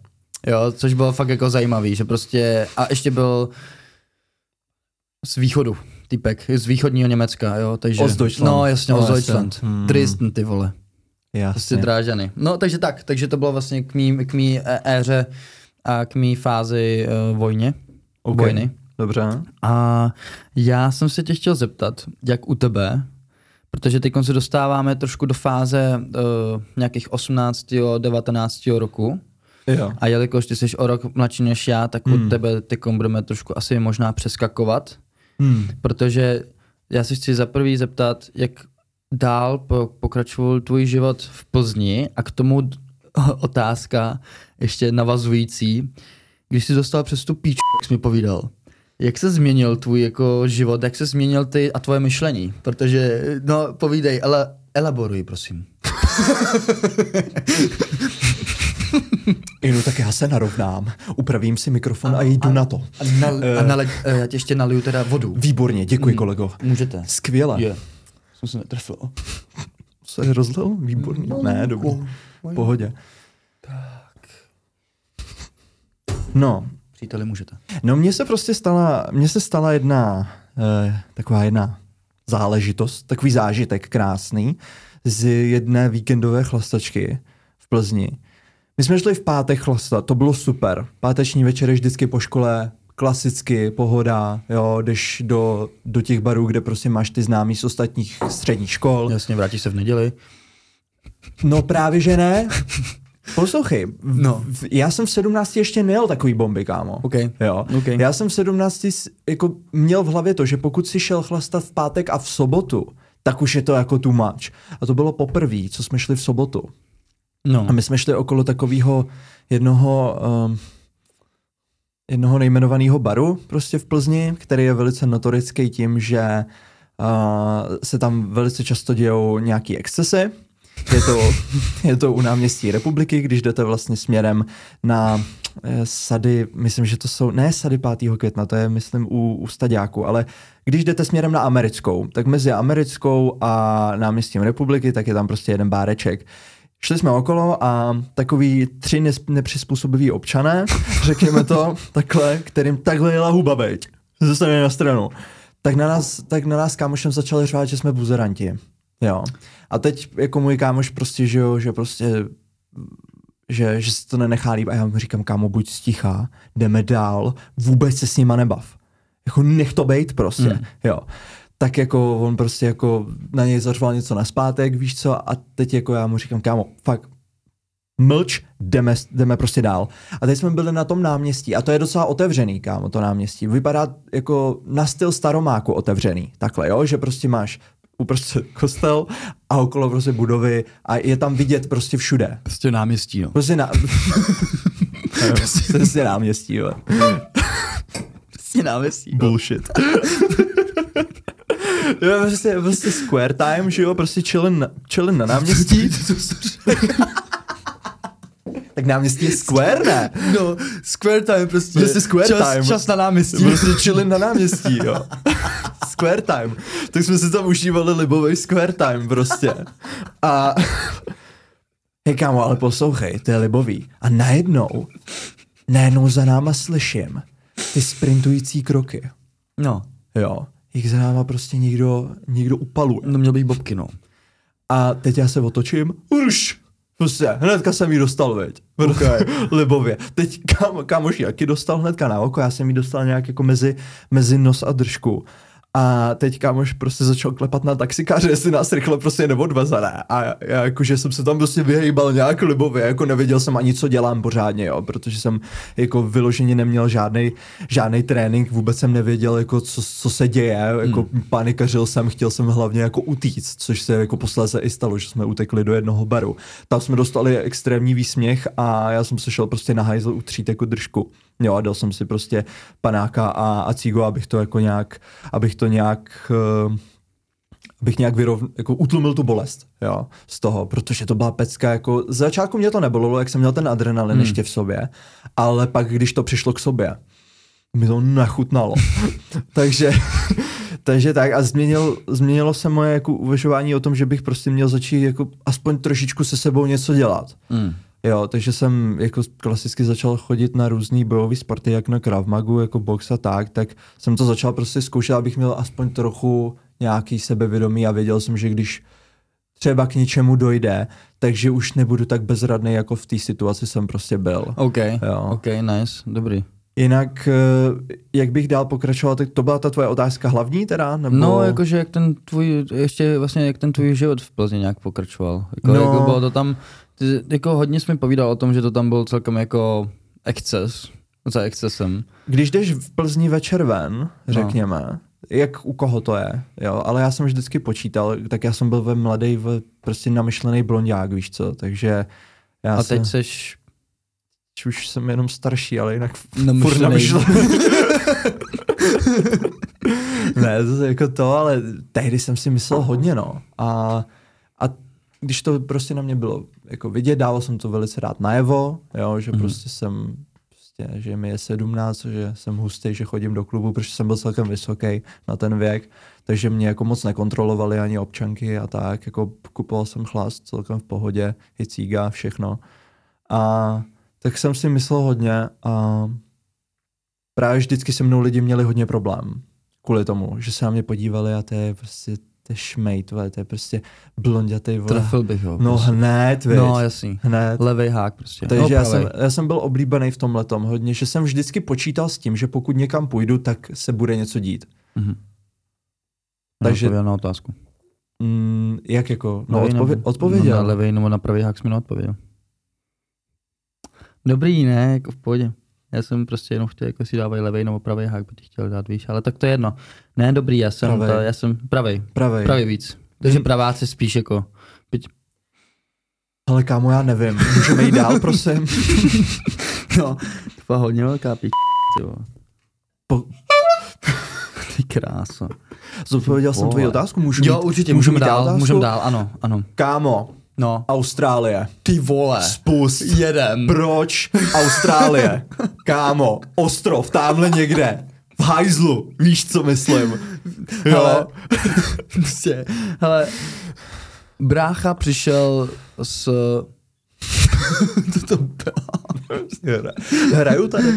Jo, což bylo fakt jako zajímavý, že prostě, a ještě byl z východu, typek, z východního Německa, jo, takže. Ostdeutschland. No jasně, No, no. Ostdeutschland. Hmm. Dresden, ty vole. Prostě Jasně. drážany. No takže tak, takže to bylo vlastně k mý, k mý é- éře a k mý fázi uh, vojně, Ok. vojny. Dobře. A já jsem se tě chtěl zeptat, jak u tebe, protože teď se dostáváme trošku do fáze uh, nějakých 18. 19. roku. Jo. A jelikož ty jsi o rok mladší než já, tak Hmm. u tebe teď budeme trošku asi možná přeskakovat, Hmm. protože já se chci za prvý zeptat, jak dál po, pokračoval tvůj život v Plzni a k tomu <laughs> otázka ještě navazující. Když jsi dostal přes tu píčku, jak jsi mi povídal, jak se změnil tvůj jako život, jak se změnil ty a tvoje myšlení? Protože, no povídej, ale elaboruj, prosím. <laughs> Inu, tak já se narovnám, upravím si mikrofon a jdu na to. A, nal, a nale, eh, já ti ještě naliju teda vodu. Výborně, děkuji kolego. Můžete. Skvěle. Je. Jsem se netrefil. Se rozlil? Výborně. Ne, dobrý. V pohodě. No, Příteli, můžete. no mně se prostě stala, mně se stala jedna, eh, taková jedna záležitost, takový zážitek krásný z jedné víkendové chlastačky v Plzni. My jsme šli v pátek chlastat, to bylo super. Páteční večer je vždycky po škole, klasicky, pohoda, jo, jdeš do, do těch barů, kde prostě máš ty známý z ostatních středních škol. Jasně, vrátíš se v neděli. No právě, že ne. Poslouchej, No. v, já jsem v 17 ještě nejel takový bomby, kámo. OK. Jo. OK. Já jsem v 17 s- jako měl v hlavě to, že pokud si šel chlastat v pátek a v sobotu, tak už je to jako too much. A to bylo poprvé, co jsme šli v sobotu. No. A my jsme šli okolo takového jednoho, um, jednoho nejmenovaného baru prostě v Plzni, který je velice notorický tím, že uh, se tam velice často dějou nějaký excesy. Je to, je to u náměstí republiky, když jdete vlastně směrem na eh, sady, myslím, že to jsou, ne sady 5. května, to je myslím u, u Staďáku, ale když jdete směrem na americkou, tak mezi americkou a náměstím republiky, tak je tam prostě jeden báreček. Šli jsme okolo a takový tři nes- nepřizpůsobiví občané, řekněme to <laughs> takhle, kterým takhle jela huba bejť, ze strany na stranu, tak na nás, tak na nás kámošem začali řvát, že jsme buzeranti. Jo. A teď jako můj kámoš prostě, že jo, že prostě že, že se to nenechá líbit a já mu říkám, kámo, buď stichá, jdeme dál, vůbec se s nima nebav. Jako nech to bejt prostě, Mm. jo. tak jako on prostě jako na něj zařval něco na zpátek, víš co, a teď jako já mu říkám, kámo, fakt, mlč, jdeme, jdeme prostě dál. A teď jsme byli na tom náměstí a to je docela otevřený, kámo, to náměstí. Vypadá jako na styl staromáku otevřený, takhle, jo, že prostě máš uprostřed kostel a okolo prostě budovy a je tam vidět prostě všude. Prostě náměstí, no. Prostě na... <laughs> prostě náměstí, jo. Prostě náměstí. Bullshit. jo, prostě, prostě square time, že jo, prostě chillin na, chillin na náměstí. <laughs> tak náměstí je square, ne? No, square time prostě. Prostě square čas, time. Čas na náměstí. Prostě chillin na náměstí, jo. <laughs> square time. Tak jsme si tam užívali libový square time prostě. A <laughs> hej kámo, ale poslouchej, to je libový. A najednou, najednou za náma slyším ty sprintující kroky. No, Jo. Jak za náma prostě někdo, někdo upaluje. no měl být bobky, no. A teď já se otočím, už, prostě, hnedka jsem jí dostal, veď. Okay. <laughs> Libově. Teď kam, kámoš jaký dostal hnedka na oko, já jsem jí dostal nějak jako mezi, mezi nos a držku. A teď kámoš prostě začal klepat na taxikáře, jestli nás rychle prostě neodveze, ne? A já, já jakože jsem se tam prostě vyhejbal nějak libově, jako nevěděl jsem ani, co dělám pořádně, jo, protože jsem jako vyloženě neměl žádný žádný trénink, vůbec jsem nevěděl, jako co, co se děje, jako hmm. panikařil jsem, chtěl jsem hlavně jako utíct, což se jako posléze i stalo, že jsme utekli do jednoho baru. Tam jsme dostali extrémní výsměch a já jsem se šel prostě na hajzl utřít jako držku. Jo, a dal jsem si prostě panáka a, a cígo, abych to jako nějak, abych to nějak, uh, abych nějak vyrov, jako utlumil tu bolest, jo, z toho, protože to byla pecka, jako, z začátku mě to nebolilo, jak jsem měl ten adrenalin hmm. ještě v sobě, ale pak, když to přišlo k sobě, mi to nachutnalo. <laughs> takže, <laughs> takže tak a změnil, změnilo se moje jako uvažování o tom, že bych prostě měl začít jako aspoň trošičku se sebou něco dělat. Mm. Jo, takže jsem jako klasicky začal chodit na různé bojové sporty, jak na Krav Magu, jako box a tak, tak jsem to začal prostě zkoušet, abych měl aspoň trochu nějaký sebevědomí a věděl jsem, že když třeba k něčemu dojde, takže už nebudu tak bezradný, jako v té situaci jsem prostě byl. OK, Jo. OK, nice, dobrý. Jinak, eh, jak bych dál pokračoval, tak to byla ta tvoje otázka hlavní teda? Nebo... No, jakože jak ten tvůj, ještě vlastně jak ten tvůj život v Plzni nějak pokračoval. Jako, No. no. jako bylo to tam, ty, jako hodně jsi mi povídal o tom, že to tam byl celkem jako exces, za excesem. Když jdeš v Plzni večer ven, řekněme, no. jak u koho to je, jo, ale já jsem vždycky počítal, tak já jsem byl ve mladý, v, prostě namyšlený blondák, víš co, takže já A jsem, teď seš už jsem jenom starší, ale jinak furt namyšlený. namyšlený. <laughs> ne, to je jako to, ale tehdy jsem si myslel hodně, no. A, a když to prostě na mě bylo jako vidět, dával jsem to velice rád najevo, jo, že mm. prostě jsem prostě, že mi je 17, že jsem hustý, že chodím do klubu, protože jsem byl celkem vysoký na ten věk, takže mě jako moc nekontrolovali ani občanky a tak, jako kupoval jsem chlast celkem v pohodě, i cíga, všechno. A tak jsem si myslel hodně a právě vždycky se mnou lidi měli hodně problém kvůli tomu, že se na mě podívali a to je prostě to je šmejt, vole, to je prostě blondětej, vole. Trefil bych ho. No prostě. hned, viď. no jasný. hned. Levej hák prostě. Takže no, já, pravej. jsem, já jsem byl oblíbený v tomhle hodně, že jsem vždycky počítal s tím, že pokud někam půjdu, tak se bude něco dít. Mhm. Takže- Neodpověděl na otázku. Mm, jak jako? No Levej odpově- nebo- odpověděl. No, na levej nebo na pravý hák jsi mi neodpověděl. Dobrý, ne, jako v pohodě. Já jsem prostě jenom chtěl, jako si dávají levej nebo pravý hák, by ti chtěl dát, víš, ale tak to je jedno. Ne, dobrý, já jsem, Pravej. to, já jsem pravej, Pravej. pravý víc. Takže Hmm. praváci spíš jako, byť, Ale kámo, já nevím. Můžeme jít dál, prosím. <laughs> no, to byla hodně velká píč. Po- <laughs> Ty kráso. Zodpověděl jsem tvoji otázku, můžu Jo, mít, určitě, můžeme dál, můžeme dál, ano, ano. Kámo, No. Austrálie. Ty vole. Spust. Jedem. Proč Austrálie? <laughs> Kámo, ostrov, tamhle někde. V hajzlu, víš, co myslím. Jo. Hele, <laughs> prostě, hele, brácha přišel s... <laughs> Co to bylo? Hraju tady.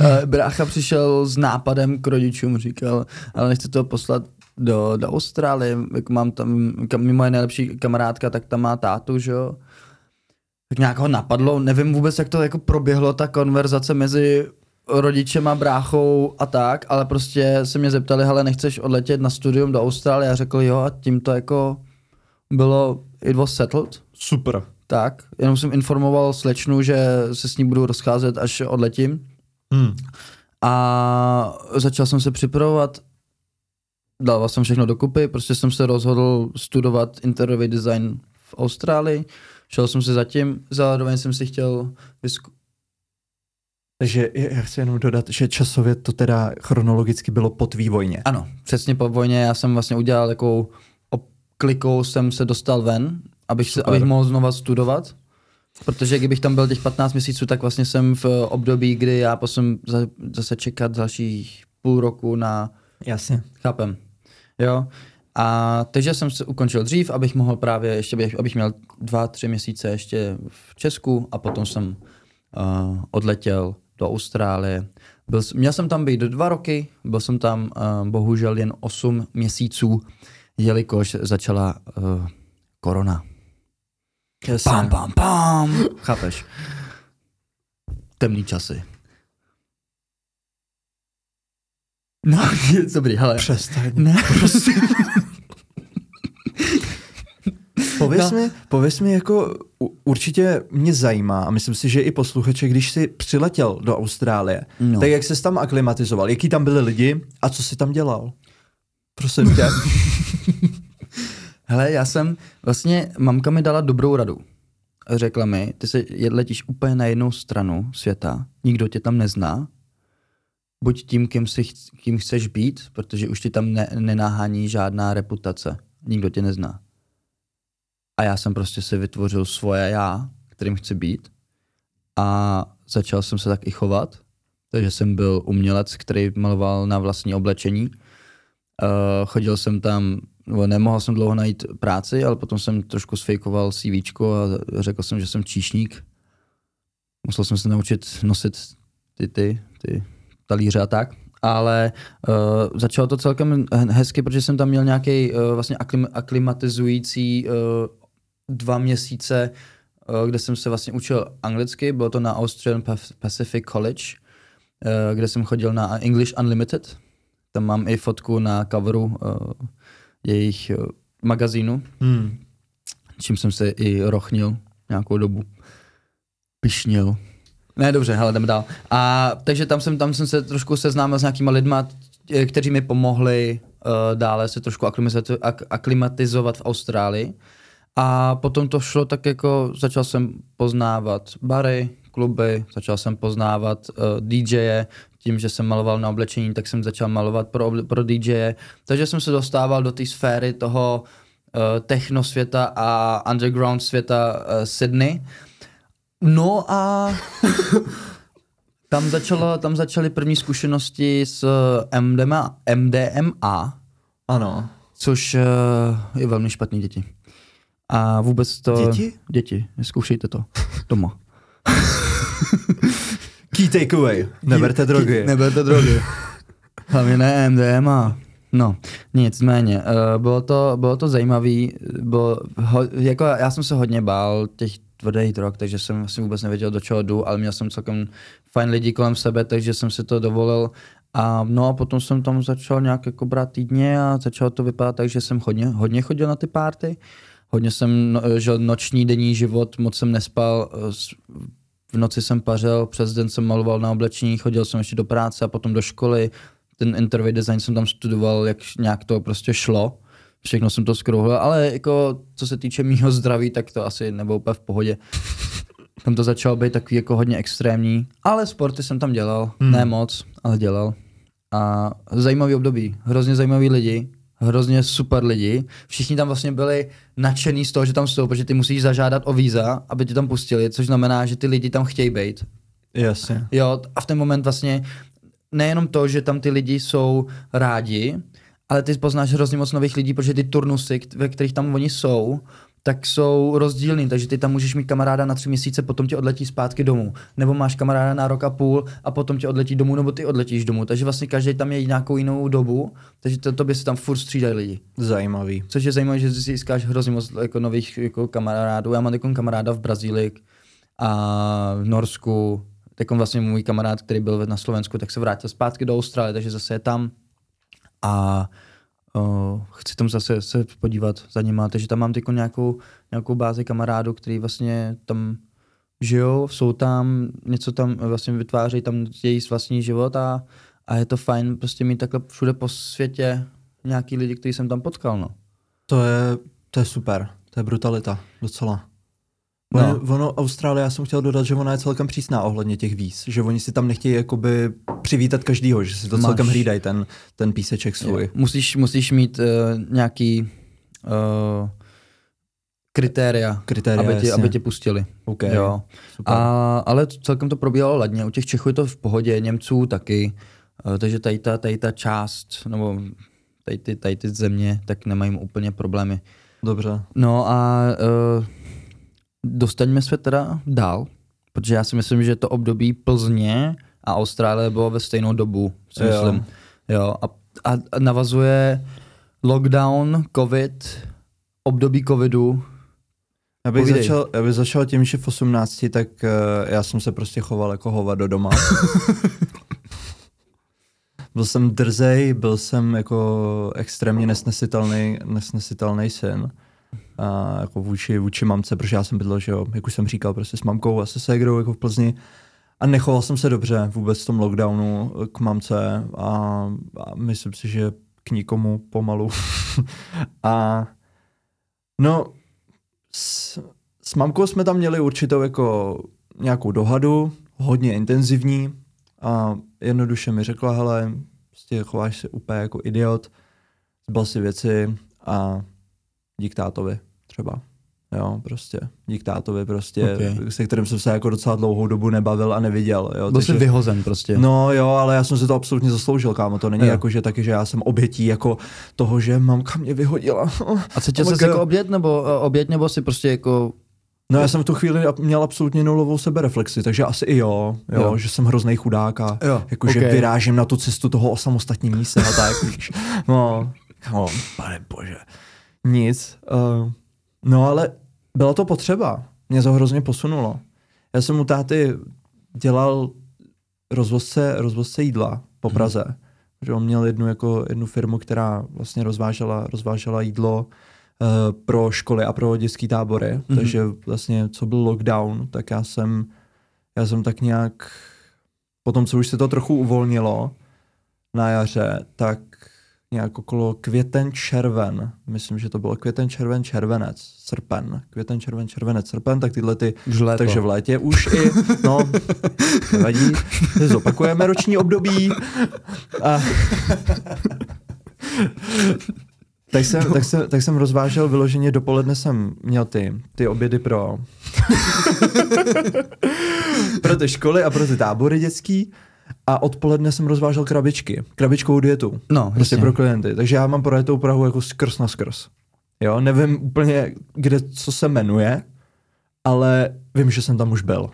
Eh, Brácha přišel s nápadem k rodičům, říkal, ale nechci to poslat do, do Austrálie, jak mám tam, kam, moje nejlepší kamarádka, tak tam má tátu, že jo. Tak nějak ho napadlo, nevím vůbec, jak to jako proběhlo, ta konverzace mezi rodičema, bráchou a tak, ale prostě se mě zeptali, hele, nechceš odletět na studium do Austrálie? Já řekl jo a tím to jako bylo, it was settled. Super. Tak, jenom jsem informoval slečnu, že se s ní budu rozcházet, až odletím. Hmm. A začal jsem se připravovat, dával jsem všechno dokupy, prostě jsem se rozhodl studovat interiérový design v Austrálii. Šel jsem se zatím, zároveň jsem si chtěl vysku- Takže já chci jenom dodat, že časově to teda chronologicky bylo po tvý vojně. Ano, přesně po vojně já jsem vlastně udělal takovou klikou jsem se dostal ven, abych, se, abych mohl znova studovat. Protože kdybych tam byl těch 15 měsíců, tak vlastně jsem v období, kdy já posím zase čekat dalších půl roku na... Jasně. Chápem. Jo. A takže jsem se ukončil dřív, abych mohl právě ještě, abych měl dva, tři měsíce ještě v Česku a potom jsem uh, odletěl do Austrálie. Byl, měl jsem tam být dva roky, byl jsem tam uh, bohužel jen 8 měsíců, jelikož začala uh, korona. Pam, pam, pam. Chápeš? Temný časy. No, <laughs> dobrý, hele. Přestaň. Ne, prostě. Pověz, no. mi, pověz mi, jako určitě mě zajímá a myslím si, že i posluchače, když jsi přiletěl do Austrálie, no. tak jak jsi tam aklimatizoval, jaký tam byli lidi a co jsi tam dělal? Prosím tě. <laughs> Hele, já jsem, vlastně mamka mi dala dobrou radu. Řekla mi, ty se letíš úplně na jednou stranu světa, nikdo tě tam nezná, buď tím, kým, si, kým chceš být, protože už ti tam ne, nenáhání žádná reputace. Nikdo tě nezná. A já jsem prostě si vytvořil svoje já, kterým chci být. A začal jsem se tak i chovat. Takže jsem byl umělec, který maloval na vlastní oblečení. Uh, chodil jsem tam, nebo nemohl jsem dlouho najít práci, ale potom jsem trošku sfejkoval CV a řekl jsem, že jsem číšník. Musel jsem se naučit nosit ty, ty, ty talíře a tak. Ale uh, začalo to celkem hezky, protože jsem tam měl nějaký uh, vlastně aklim, aklimatizující uh, dva měsíce, uh, kde jsem se vlastně učil anglicky. Bylo to na Austrian Pacific College, uh, kde jsem chodil na English Unlimited. Tam mám i fotku na coveru uh, jejich uh, magazínu, hmm. čím jsem se i rochnil nějakou dobu. Pišnil. Ne, dobře, hele, jdeme dál. A takže tam jsem, tam jsem se trošku seznámil s nějakýma lidma, kteří mi pomohli uh, dále se trošku aklimatizovat v Austrálii. A potom to šlo tak jako, začal jsem poznávat bary, kluby, začal jsem poznávat uh, eh, DJe, tím, že jsem maloval na oblečení, tak jsem začal malovat pro, pro DJe, takže jsem se dostával do té sféry toho uh, techno světa a underground světa uh, Sydney. No a <laughs> tam, začalo, tam začaly první zkušenosti s MDMA, MDMA ano. což uh, je velmi špatný děti. A vůbec to... Děti? Děti, zkoušejte to doma. <laughs> Key takeaway, neberte drogy. Key, neberte drogy. <laughs> Hlavně ne MDMA. No, nicméně, uh, bylo to, bylo to zajímavé, bylo, ho, jako já jsem se hodně bál těch tvrdý drog, takže jsem vlastně vůbec nevěděl, do čeho jdu, ale měl jsem celkem fajn lidi kolem sebe, takže jsem si to dovolil. A no a potom jsem tam začal nějak jako brát týdně a začalo to vypadat tak, že jsem hodně, hodně chodil na ty párty. Hodně jsem no, žil noční denní život, moc jsem nespal, v noci jsem pařil, přes den jsem maloval na oblečení, chodil jsem ještě do práce a potom do školy. Ten interview design jsem tam studoval, jak nějak to prostě šlo všechno jsem to skrouhl, ale jako co se týče mýho zdraví, tak to asi nebylo úplně v pohodě. Tam to začalo být takový jako hodně extrémní, ale sporty jsem tam dělal, hmm. ne moc, ale dělal. A zajímavý období, hrozně zajímaví lidi, hrozně super lidi. Všichni tam vlastně byli nadšený z toho, že tam jsou, protože ty musíš zažádat o víza, aby tě tam pustili, což znamená, že ty lidi tam chtějí být. Jasně. Jo, a v ten moment vlastně nejenom to, že tam ty lidi jsou rádi, ale ty poznáš hrozně moc nových lidí, protože ty turnusy, ve kterých tam oni jsou, tak jsou rozdílný, takže ty tam můžeš mít kamaráda na tři měsíce, potom tě odletí zpátky domů. Nebo máš kamaráda na rok a půl a potom tě odletí domů, nebo ty odletíš domů. Takže vlastně každý tam je nějakou jinou dobu, takže to, to by se tam furt střídají lidi. Zajímavý. Což je zajímavé, že získáš hrozně moc jako nových jako kamarádů. Já mám jako kamaráda v Brazílii a v Norsku, tak on vlastně můj kamarád, který byl na Slovensku, tak se vrátil zpátky do Austrálie, takže zase je tam a uh, chci tam zase se podívat za nima, takže tam mám teď nějakou, nějakou bázi kamarádů, který vlastně tam žijou, jsou tam, něco tam vlastně vytvářejí tam její vlastní život a, a je to fajn prostě mít takhle všude po světě nějaký lidi, který jsem tam potkal, no. To je, to je super, to je brutalita, docela. No. Ono, Austrálie, já jsem chtěl dodat, že ona je celkem přísná ohledně těch víz, že oni si tam nechtějí jakoby přivítat každýho, že si to Máš. celkem hlídají, ten, ten píseček svůj. Musíš, musíš mít uh, nějaký uh, kritéria, kritéria aby, tě, aby tě pustili. Okay. Jo. Super. A, ale celkem to probíhalo ladně, u těch Čechů je to v pohodě, Němců taky, uh, takže tady ta, tady ta část, nebo tady ty, tady ty země, tak nemají úplně problémy. Dobře. No a uh, dostaňme se teda dál, protože já si myslím, že to období Plzně a Austrálie bylo ve stejnou dobu, si myslím. Jo. jo a, a navazuje lockdown, covid, období covidu. Já bych, začal, já bych začal tím, že v 18, tak uh, já jsem se prostě choval jako hovado doma. <laughs> byl jsem drzej, byl jsem jako extrémně nesnesitelný, nesnesitelný syn a jako vůči, vůči mamce, protože já jsem bydlel, že jo, jak už jsem říkal, prostě s mamkou a se ségrou jako v Plzni a nechoval jsem se dobře vůbec v tom lockdownu k mamce a, a myslím si, že k nikomu pomalu. <laughs> a no, s, s mamkou jsme tam měli určitou jako nějakou dohadu, hodně intenzivní a jednoduše mi řekla, hele, prostě chováš se úplně jako idiot, zbal si věci a diktátovi třeba. Jo, prostě. Diktátovi prostě, okay. se kterým jsem se jako docela dlouhou dobu nebavil a neviděl. Jo, Byl jsi vyhozen prostě. No jo, ale já jsem si to absolutně zasloužil, kámo. To není jo. jako, že taky, že já jsem obětí jako toho, že mamka mě vyhodila. A cítil <laughs> jsi jako obět nebo, eh, obět, nebo si prostě jako No já jsem v tu chvíli měl absolutně nulovou sebereflexi, takže asi i jo, jo, jo. že jsem hrozný chudák a jakože okay. vyrážím na tu cestu toho osamostatnění se a tak. <laughs> No, no, pane bože nic. Uh, no ale bylo to potřeba. Mě to hrozně posunulo. Já jsem u táty dělal rozvozce, rozvozce jídla po mhm. Praze. Hmm. Že on měl jednu, jako, jednu firmu, která vlastně rozvážela, rozvážela jídlo uh, pro školy a pro dětské tábory. Hmm. Takže vlastně, co byl lockdown, tak já jsem, já jsem tak nějak, potom, co už se to trochu uvolnilo na jaře, tak nějak okolo květen, červen, myslím, že to bylo květen, červen, červenec, srpen, květen, červen, červenec, srpen, tak tyhle ty, takže v létě už i, no, <laughs> nevadí, zopakujeme roční období. A, tak jsem, tak, jsem, tak jsem rozvážel vyloženě, dopoledne jsem měl ty, ty obědy pro <laughs> pro ty školy a pro ty tábory dětský a odpoledne jsem rozvážel krabičky, krabičkovou dietu. No, prostě pro klienty. Takže já mám projetou Prahu jako skrz na skrz. Jo, nevím úplně, kde, co se jmenuje, ale vím, že jsem tam už byl.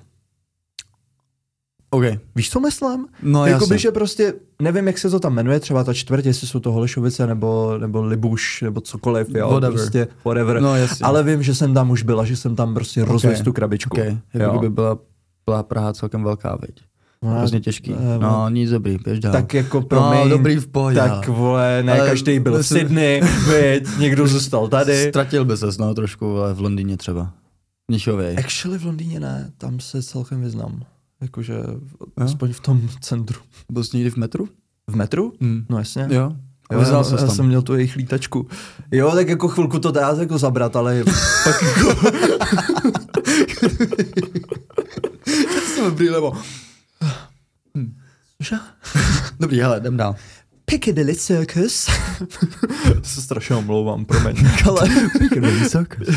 OK. Víš, co myslím? No, Jakoby, že prostě, nevím, jak se to tam jmenuje, třeba ta čtvrť, jestli jsou to Holešovice nebo, nebo Libuš, nebo cokoliv, jo, whatever. prostě whatever. No, jasně. Ale vím, že jsem tam už byl a že jsem tam prostě okay. rozvez tu krabičku. Okay. Jako by byla, byla Praha celkem velká, veď. No, hrozně těžký. No, no, nic dobrý, běž dál. Tak jako pro no, dobrý v pohodě. Tak vole, ne Ale každý byl v Sydney, věď, někdo zůstal tady. Ztratil by ses, no, trošku, ale v Londýně třeba. Nišově. Actually v Londýně ne, tam se celkem vyznám. Jakože, aspoň v tom centru. Byl jsi někdy v metru? V metru? Hmm. No jasně. Jo. Jo, já, já jsem měl tu jejich lítačku. Jo, tak jako chvilku to dá jako zabrat, ale <laughs> pak jako... <laughs> jsem? Dobrý, hele, jdem dál. Piccadilly Circus. <laughs> se strašně omlouvám, promiň. <laughs> Ale <laughs> Piccadilly Circus.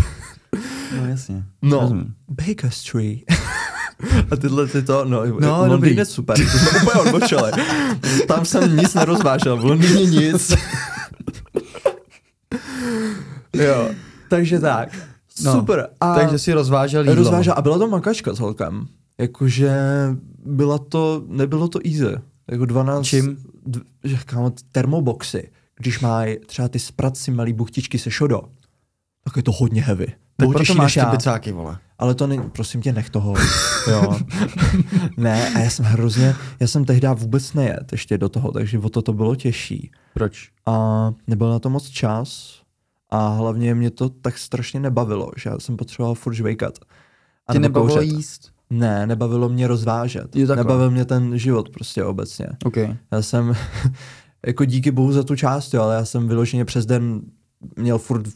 No jasně. No, Rozumím. Baker Street. A tyhle ty to, no, no Londýn je super, to jsme úplně odbočili. Tam jsem nic nerozvážel, v Londýně nic. jo, takže tak. No, super. A takže si rozvážel jídlo. Rozvážel a byla to makačka celkem. Jakože byla to, nebylo to easy. Jako 12... Čím? Že, kámo, termoboxy, když mají třeba ty zpraci malý buchtičky se šodo, tak je to hodně heavy. Tak proto máš ty picáky, vole. ale to není, prosím tě, nech toho. Jo. <laughs> ne, a já jsem hrozně, já jsem tehdy vůbec nejet ještě do toho, takže o to to bylo těžší. Proč? A nebyl na to moc čas a hlavně mě to tak strašně nebavilo, že já jsem potřeboval furt žvejkat. A Tě nebavilo kouřet. jíst? Ne, nebavilo mě rozvážet. Nebavil mě ten život prostě obecně. Okay. Já jsem, <laughs> jako díky bohu za tu část, jo, ale já jsem vyloženě přes den měl furt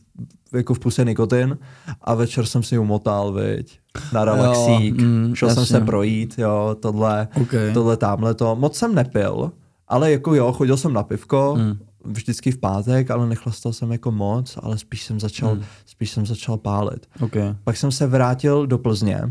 jako v puse nikotin a večer jsem si umotal, viď, na relaxík, jo, mm, šel jasně. jsem se projít, jo, tohle, okay. tohle tamhle to. Moc jsem nepil, ale jako jo, chodil jsem na pivko, mm. vždycky v pátek, ale nechlastal jsem jako moc, ale spíš jsem začal, mm. spíš jsem začal pálit. Okay. Pak jsem se vrátil do Plzně,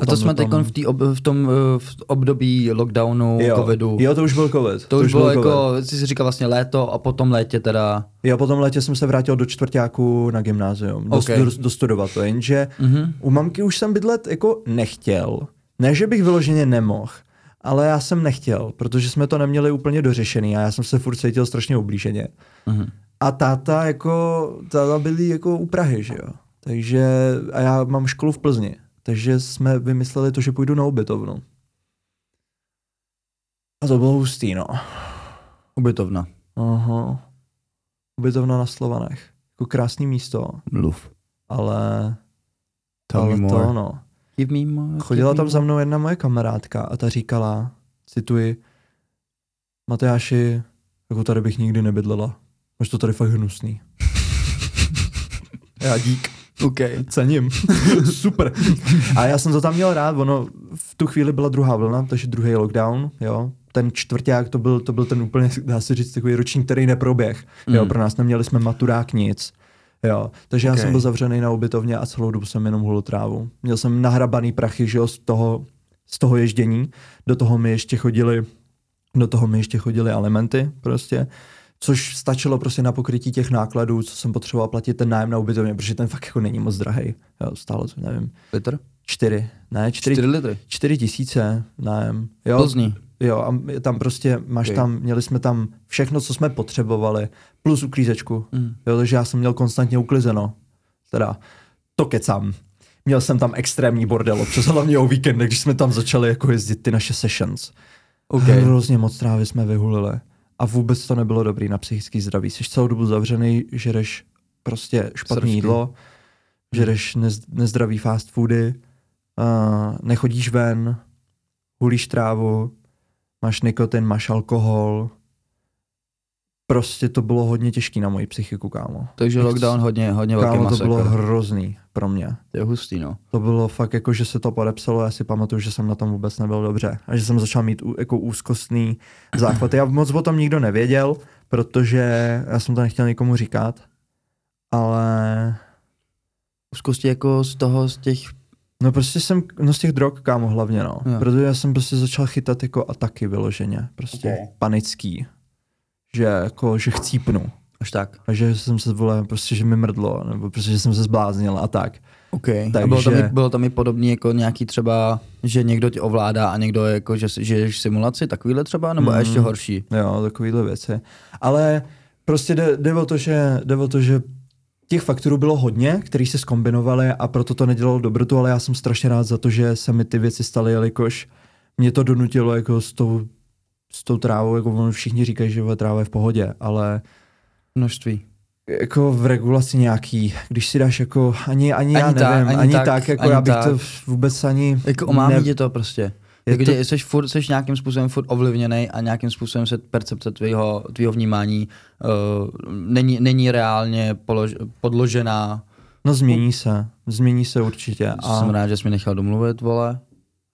Potom, a to jsme teď v, tý ob, v tom eh, v období lockdownu, jo. covidu. Jo, to už byl covid. To, to už bylo jako, COVID. jsi si říkal vlastně léto a potom létě teda. Jo, potom létě jsem se vrátil do čtvrtáku na gymnázium, okay. do, do, studovat to, jenže mm-hmm. u mamky už jsem bydlet jako nechtěl. Ne, že bych vyloženě nemohl, ale já jsem nechtěl, protože jsme to neměli úplně dořešený a já jsem se furt cítil strašně ublíženě. Mm-hmm. A táta jako, táta byli jako u Prahy, že jo. Takže, a já mám školu v Plzni. Takže jsme vymysleli to, že půjdu na ubytovnu. A to bylo hustý, no. Ubytovna. Aha. Ubytovna na Slovanech. Jako krásný místo. Mluv. Ale... Tell ale me to, no. Give me more, Chodila give tam za mnou jedna moje kamarádka a ta říkala, cituji, Matyáši, jako tady bych nikdy nebydlela. Máš to tady fakt hnusný. <laughs> Já dík. OK, cením. <laughs> Super. A já jsem to tam měl rád, ono v tu chvíli byla druhá vlna, takže druhý lockdown, jo. Ten čtvrták to byl, to byl ten úplně, dá se říct, takový ročník, který neproběh. Mm. Jo, pro nás neměli jsme maturák nic. Jo, takže okay. já jsem byl zavřený na ubytovně a celou dobu jsem jenom hulil trávu. Měl jsem nahrabaný prachy, že jo, z toho, z toho ježdění. Do toho mi ještě chodili, do toho mi ještě chodili alimenty prostě což stačilo prostě na pokrytí těch nákladů, co jsem potřeboval platit ten nájem na ubytovně, protože ten fakt jako není moc drahý. Jo, stálo to, nevím. Litr? Čtyři. Ne, čtyři, čtyři litry. Čtyři tisíce nájem. Jo, Plzní. Jo, a tam prostě máš okay. tam, měli jsme tam všechno, co jsme potřebovali, plus uklízečku. Mm. Jo, takže já jsem měl konstantně uklizeno. Teda, to kecám. Měl jsem tam extrémní bordel, přes hlavně o víkend, když jsme tam začali jako jezdit ty naše sessions. Okay. Hrozně moc trávy jsme vyhulili a vůbec to nebylo dobrý na psychický zdraví. Jsi celou dobu zavřený, žereš prostě špatné Srvky. jídlo, hmm. žereš nez, nezdravý fast foody, uh, nechodíš ven, hulíš trávu, máš nikotin, máš alkohol, prostě to bylo hodně těžký na moji psychiku, kámo. Takže lockdown hodně, hodně velký Kámo, to bylo hrozný pro mě. To je hustý, no. To bylo fakt jako, že se to podepsalo, já si pamatuju, že jsem na tom vůbec nebyl dobře. A že jsem začal mít jako úzkostný <clears throat> záchvat. Já moc o tom nikdo nevěděl, protože já jsem to nechtěl nikomu říkat, ale... Úzkosti jako z toho, z těch No prostě jsem, no z těch drog, kámo, hlavně, no. Jo. Protože já jsem prostě začal chytat jako ataky vyloženě, prostě okay. panický že jako, že chcípnu. Až tak. A že jsem se vole, prostě, že mi mrdlo, nebo prostě, že jsem se zbláznil a tak. OK. Takže... A bylo tam, i, bylo tam i podobný jako nějaký třeba, že někdo tě ovládá a někdo jako, že žiješ v simulaci, takovýhle třeba, nebo mm, ještě horší? Jo, takovýhle věci. Ale prostě jde, jde, o to, že, jde o to, že těch faktorů bylo hodně, který se skombinovaly a proto to nedělalo dobrotu, ale já jsem strašně rád za to, že se mi ty věci staly, jelikož mě to donutilo jako s tou s tou trávou, jako všichni říkají, že tráva je v pohodě, ale množství. Jako v regulaci nějaký, když si dáš jako, ani, ani, ani já tak, nevím, ani, ani tak, tak jako ani já bych tak. to vůbec ani... Jako omámí ne... tě to prostě. jako to... jsi, furt, jsi nějakým způsobem furt ovlivněný a nějakým způsobem se percepce tvýho, tvýho vnímání uh, není, není reálně polož, podložená. No změní se, změní se určitě. A... Jsem rád, že jsi mi nechal domluvit, vole.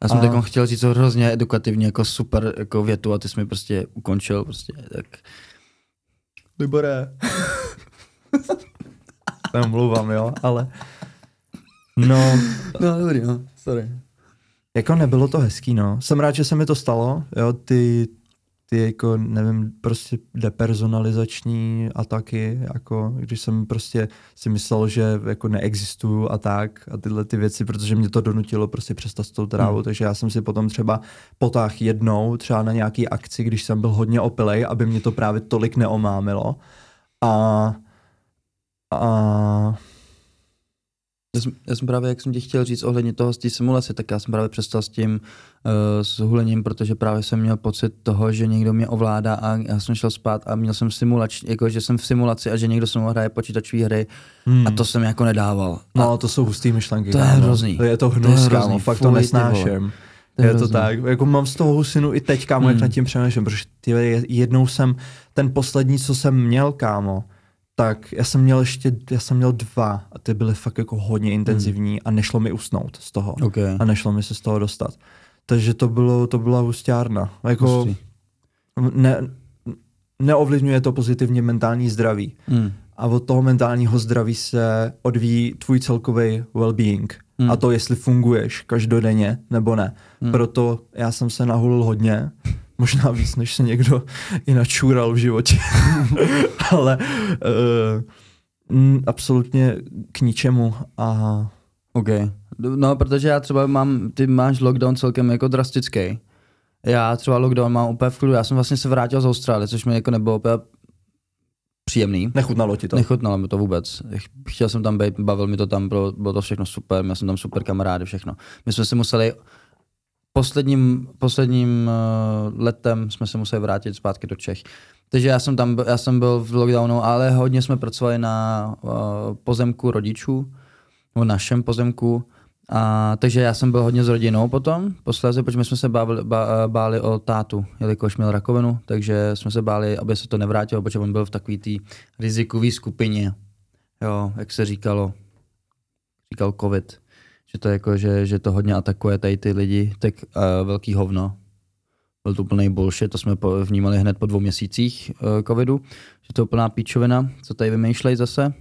Já jsem teď chtěl říct hrozně edukativně, jako super jako větu a ty jsi mi prostě ukončil, prostě tak. Libore. <laughs> Mluvám, jo, ale... No. No, dobrý, no, sorry. Jako nebylo to hezký, no. Jsem rád, že se mi to stalo, jo, ty, ty jako, nevím, prostě depersonalizační ataky, jako když jsem prostě si myslel, že jako neexistuju a tak a tyhle ty věci, protože mě to donutilo prostě přestat s tou trávou, hmm. takže já jsem si potom třeba potáh jednou, třeba na nějaký akci, když jsem byl hodně opilej, aby mě to právě tolik neomámilo a a Já jsem, já jsem právě, jak jsem ti chtěl říct ohledně toho z té simulace, tak já jsem právě přestal s tím uh, s hulením, protože právě jsem měl pocit toho, že někdo mě ovládá a já jsem šel spát a měl jsem simulač, jako že jsem v simulaci a že někdo se mnou hraje počítačové hry hmm. a to jsem jako nedával. No, to jsou hustý myšlenky. To je kámo. hrozný. To je to To je hnus, hrozný. kámo, fakt to nesnáším. To je Je to hrozný. tak, jako mám z toho husinu i teď, kámo, jak Hmm. nad tím přemýšlím, protože jednou jsem, ten poslední, co jsem měl, kámo, tak já jsem měl ještě, já jsem měl dva a ty byly fakt jako hodně intenzivní a nešlo mi usnout z toho. OK. A nešlo mi se z toho dostat. Takže to bylo, to byla hustárna. Jako, Hustý. ne, neovlivňuje to pozitivně mentální zdraví. Hmm. A od toho mentálního zdraví se odvíjí tvůj celkový well-being. Hmm. A to, jestli funguješ každodenně nebo ne. Hmm. Proto já jsem se nahulil hodně, možná víc, než se někdo i načůral v životě. <laughs> Ale uh, mm, absolutně k ničemu. A OK. No, protože já třeba mám, ty máš lockdown celkem jako drastický. Já třeba lockdown mám úplně v klidu. Já jsem vlastně se vrátil z Austrálie, což mi jako nebylo úplně příjemný. nechutnalo ti to. Nechutnalo mi to vůbec. Chtěl jsem tam být, bavil mi to tam, bylo, bylo to všechno super, měl jsem tam super kamarády, všechno. My jsme se museli, posledním, posledním uh, letem jsme se museli vrátit zpátky do Čech. Takže já jsem tam, já jsem byl v lockdownu, ale hodně jsme pracovali na uh, pozemku rodičů, o našem pozemku, a, takže já jsem byl hodně s rodinou potom, posléze, protože jsme se báli, bá, báli o tátu, jelikož měl rakovinu, takže jsme se báli, aby se to nevrátilo, protože on byl v takové té rizikové skupině, jo, jak se říkalo, říkal covid, že to, jako, že, že to hodně atakuje tady ty lidi, tak uh, velký hovno. Byl to úplný bullshit, to jsme vnímali hned po dvou měsících uh, covidu, že to je úplná píčovina, co tady vymýšlej zase.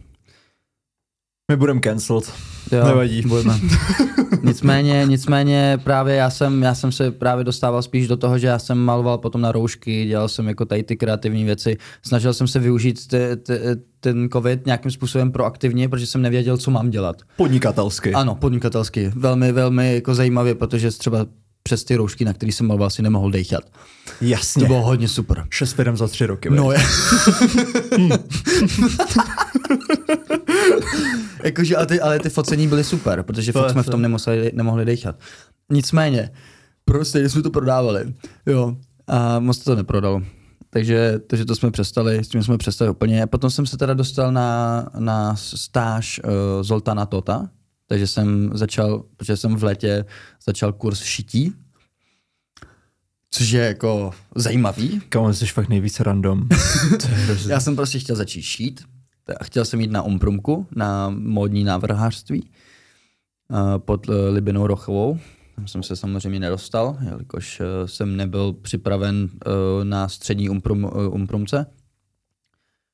My budeme cancelled. Jo, Nevadí. Budeme. <laughs> nicméně, nicméně právě já jsem, já jsem se právě dostával spíš do toho, že já jsem maloval potom na roušky, dělal jsem jako tady ty kreativní věci. Snažil jsem se využít te, te, ten covid nějakým způsobem proaktivně, protože jsem nevěděl, co mám dělat. Podnikatelsky. Ano, podnikatelsky. Velmi, velmi jako zajímavě, protože třeba přes ty roušky, na který jsem maloval, si nemohl dechat. Jasně. To bylo hodně super. Šest firm za tři roky. No, No. je. <laughs> <laughs> Jakože, ale, ty, ale ty focení byly super, protože To fakt jsme v to. tom nemuseli, nemohli dechat. Nicméně, prostě jsme to prodávali, jo, a moc to neprodalo. Takže, takže to jsme přestali, s tím jsme přestali úplně. Potom jsem se teda dostal na, na stáž uh, Zoltana Tota, takže jsem začal, protože jsem v létě začal kurz šití, což je jako zajímavý, Kámo, jsi fakt nejvíc random. <laughs> já jsem prostě chtěl začít šít. A chtěl jsem jít na Umprumku, na módní návrhářství eh, pod eh, Libinou Rochovou. Tam jsem se samozřejmě nedostal, jelikož eh, jsem nebyl připraven na střední umprum, Umprumce,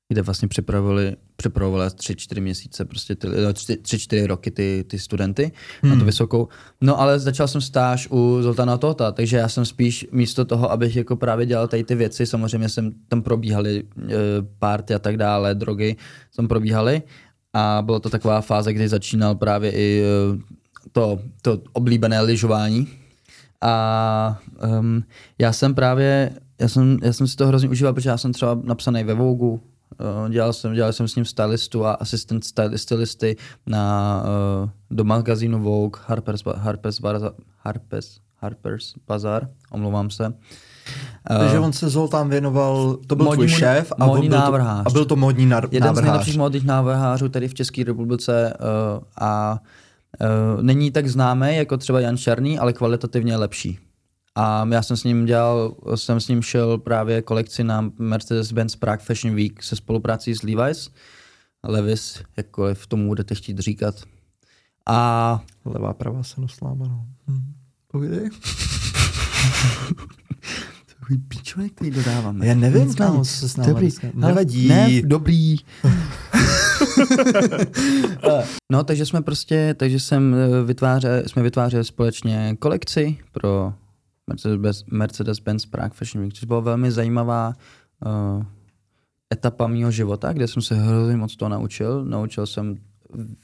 kde vlastně připravovali, připravovali tři, čtyři měsíce, prostě ty, no, tři, tři, čtyři roky ty, ty studenty hmm. na tu vysokou. No ale začal jsem stáž u Zoltana Tota, takže já jsem spíš místo toho, abych jako právě dělal tady ty věci, samozřejmě jsem tam probíhaly e, party a tak dále, drogy tam probíhaly a byla to taková fáze, kdy začínal právě i e, to, to oblíbené lyžování. A um, já jsem právě, já jsem, já jsem si to hrozně užíval, protože já jsem třeba napsaný ve Vogue, dělal jsem, dělal jsem s ním stylistu a asistent styli- stylisty na, uh, do magazínu Vogue, Harper's, Harper's, Bazaar, Harper's, Harper's Bazaar, omlouvám se. Uh, Takže on se Zoltán věnoval, to byl tvůj Módnímu- šéf a, módní on byl to, a byl to módní nar- jeden z návrhář. nejlepších módních návrhářů tady v České republice uh, a uh, není tak známý jako třeba Jan Černý, ale kvalitativně lepší. A já jsem s ním dělal, jsem s ním šel právě kolekci na Mercedes-Benz Prague Fashion Week se spoluprácí s Levi's. Levis, jakkoliv tomu budete chtít říkat. A Levá pravá se nosláma, no. Hm. Povídej. <laughs> takový píčovek, který dodáváme. Já nevím, Nicméně, kámo, co se s náma dobrý. Hele, Nevadí. Ne, dobrý. <laughs> no, takže jsme prostě, takže jsem eh, vytvářel, jsme vytvářeli společně kolekci pro Mercedes- Mercedes-Benz Prague Fashion Week, což byla velmi zajímavá uh, etapa mého života, kde jsem se hrozně moc toho naučil. Naučil jsem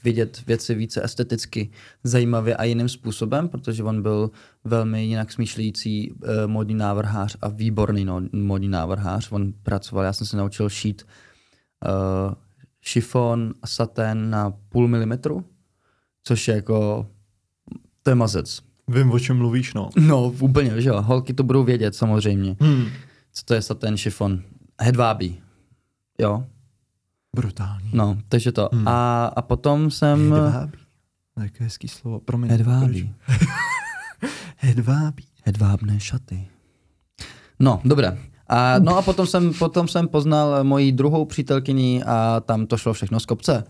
vidět věci více esteticky zajímavě a jiným způsobem, protože on byl velmi jinak smýšlející uh, modní návrhář a výborný no, modní návrhář. On pracoval, já jsem se naučil šít uh, šifon a satén na půl milimetru, což je jako, to je mazec. Vím, o čem mluvíš, no. No, úplně, že jo, holky to budou vědět samozřejmě. Hmm. Co to je satén šifon? Hedvábí. Jo, Brutální. no, takže to. Hmm. A, a potom jsem... Hedvábí. Jaké hezký slovo. Promiň. Hedvábí. <laughs> Hedvábí. Hedvábné šaty. No, dobré. A, no a potom jsem, potom jsem poznal moji druhou přítelkyni a tam to šlo všechno z kopce.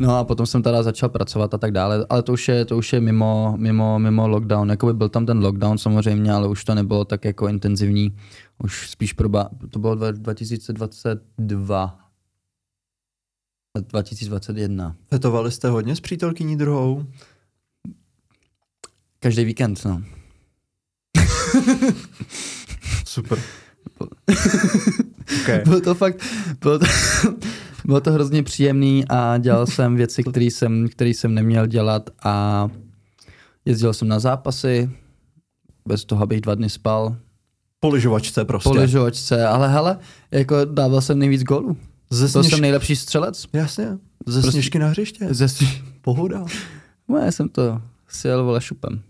No a potom jsem teda začal pracovat a tak dále, ale to už je, to už je mimo, mimo, mimo lockdown. Jakoby byl tam ten lockdown samozřejmě, ale už to nebylo tak jako intenzivní. Už spíš proba, to bylo dva- 2022. 2021. Fetovali jste hodně s přítelkyní druhou? Každý víkend, no. Super. <laughs> okay. Bylo to fakt, bylo to, bylo to hrozně příjemný a dělal <laughs> jsem věci, které jsem, který jsem neměl dělat a jezdil jsem na zápasy, bez toho, abych dva dny spal, Po lyžovačce prostě. po lyžovačce, ale hele, jako dával jsem nejvíc gólů. Ze Byl sněž... jsem nejlepší střelec. Jasně. Ze Prostě- sněžky na hřiště. Ze Pohoda. <laughs> no, já jsem to sjel vole šupem.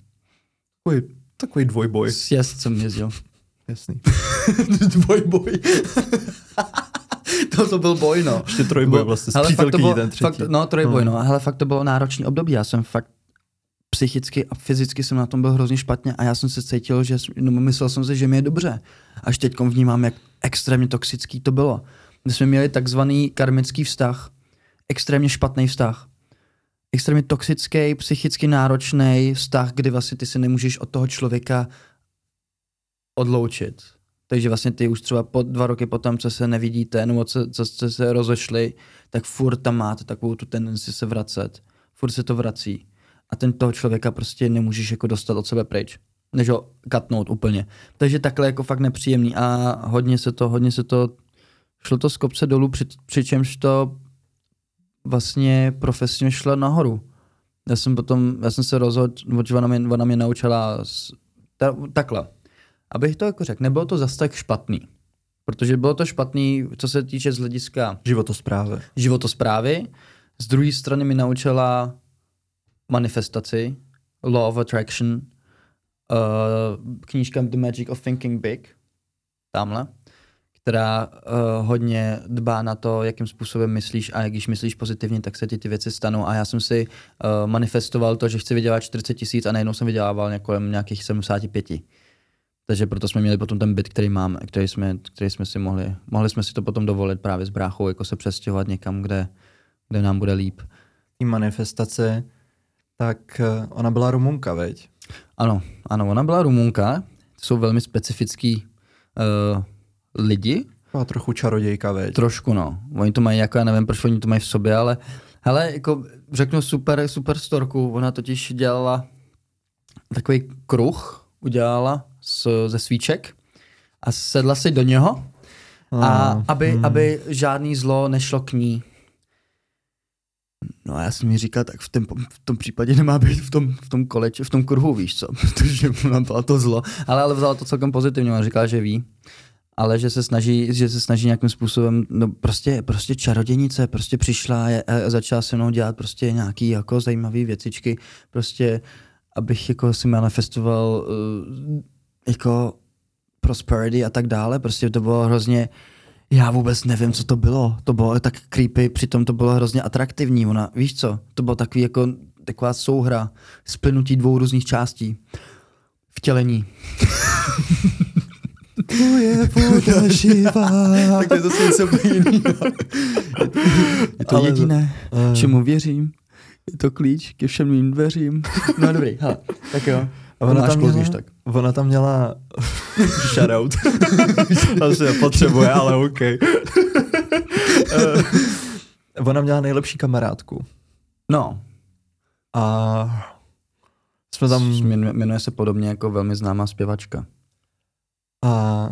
Takový, takový dvojboj. S jezdcem jezdil. Jasný. <laughs> Dvojboj. To, to byl boj, no. Ještě trojboj vlastně. Hele, fakt to bylo, ten třetí. fakt, no, trojboj, No. no. Hele, fakt to bylo náročný období. Já jsem fakt psychicky a fyzicky jsem na tom byl hrozně špatně a já jsem se cítil, že no, myslel jsem si, že mi je dobře. Až teď vnímám, jak extrémně toxický to bylo. My jsme měli takzvaný karmický vztah, extrémně špatný vztah. Extrémně toxický, psychicky náročný vztah, kdy vlastně ty se nemůžeš od toho člověka odloučit. Takže vlastně ty už třeba po dva roky potom, co se nevidíte, nebo co, co jste se rozešli, tak furt tam máte takovou tu tendenci se vracet. Furt se to vrací. A ten toho člověka prostě nemůžeš jako dostat od sebe pryč. Než ho katnout úplně. Takže takhle jako fakt nepříjemný a hodně se to, hodně se to, šlo to z kopce dolů, při, přičemž to vlastně profesně šlo nahoru. Já jsem potom, já jsem se rozhodl, ona mě, ona mě naučila s, ta, takhle. Abych to jako řekl, nebylo to zas tak špatný. Protože bylo to špatný, co se týče z hlediska Životosprávy. životosprávy. Z druhé strany mi naučila manifestaci, Law of Attraction, uh, knížka The Magic of Thinking Big, tamhle, která uh, hodně dbá na to, jakým způsobem myslíš a jak když myslíš pozitivně, tak se ti ty věci stanou. A já jsem si uh, manifestoval to, že chci vydělat 40 tisíc a najednou jsem vydělával kolem nějakých 75. Takže proto jsme měli potom ten byt, který máme, který jsme, který jsme si mohli, mohli jsme si to potom dovolit právě s bráchou, jako se přestěhovat někam, kde, kde nám bude líp. Té manifestace, tak eh, ona byla Rumunka, veď? Ano, ano, ona byla Rumunka, jsou velmi specifický uh, lidi, Byla trochu čarodějka, veď? trošku no. Oni to mají jako, já nevím, proč oni to mají v sobě, ale hele, jako řeknu super, super storku, ona totiž dělala takový kruh, udělala z, ze svíček a sedla si do něho a Ah, aby, hmm. aby žádný zlo nešlo k ní. No a já jsem mi říkal, tak v tom, v tom případě nemá být v tom, v tom koleči, v tom kruhu, víš co, <laughs> protože ona byla to zlo. Ale, ale vzala to celkem pozitivně, ona říkala, že ví, ale že se snaží, že se snaží nějakým způsobem, no prostě, prostě čarodějnice, prostě přišla a, a začala se mnou dělat prostě nějaký jako zajímavý věcičky, prostě abych jako si manifestoval uh, jako prosperity a tak dále, prostě to bylo hrozně, já vůbec nevím, co to bylo. To bylo tak creepy, přitom to bylo hrozně atraktivní. Ona, víš co, to bylo takový jako taková souhra, splnutí dvou různých částí. Vtělení. Tvoje voda živá. tak to je zase něco jiného. Je to Ale- jediné, eh. čemu věřím. Je to klíč ke všem mým dveřím. No dobrý, hele, tak jo. A ona tam, měla, tak. ona tam měla <laughs> shoutout. <laughs> Asi nepotřebuje, ale OK. <laughs> Eh, ona měla nejlepší kamarádku. No, A jsme tam... Jmenuje, se podobně jako velmi známá zpěvačka. A,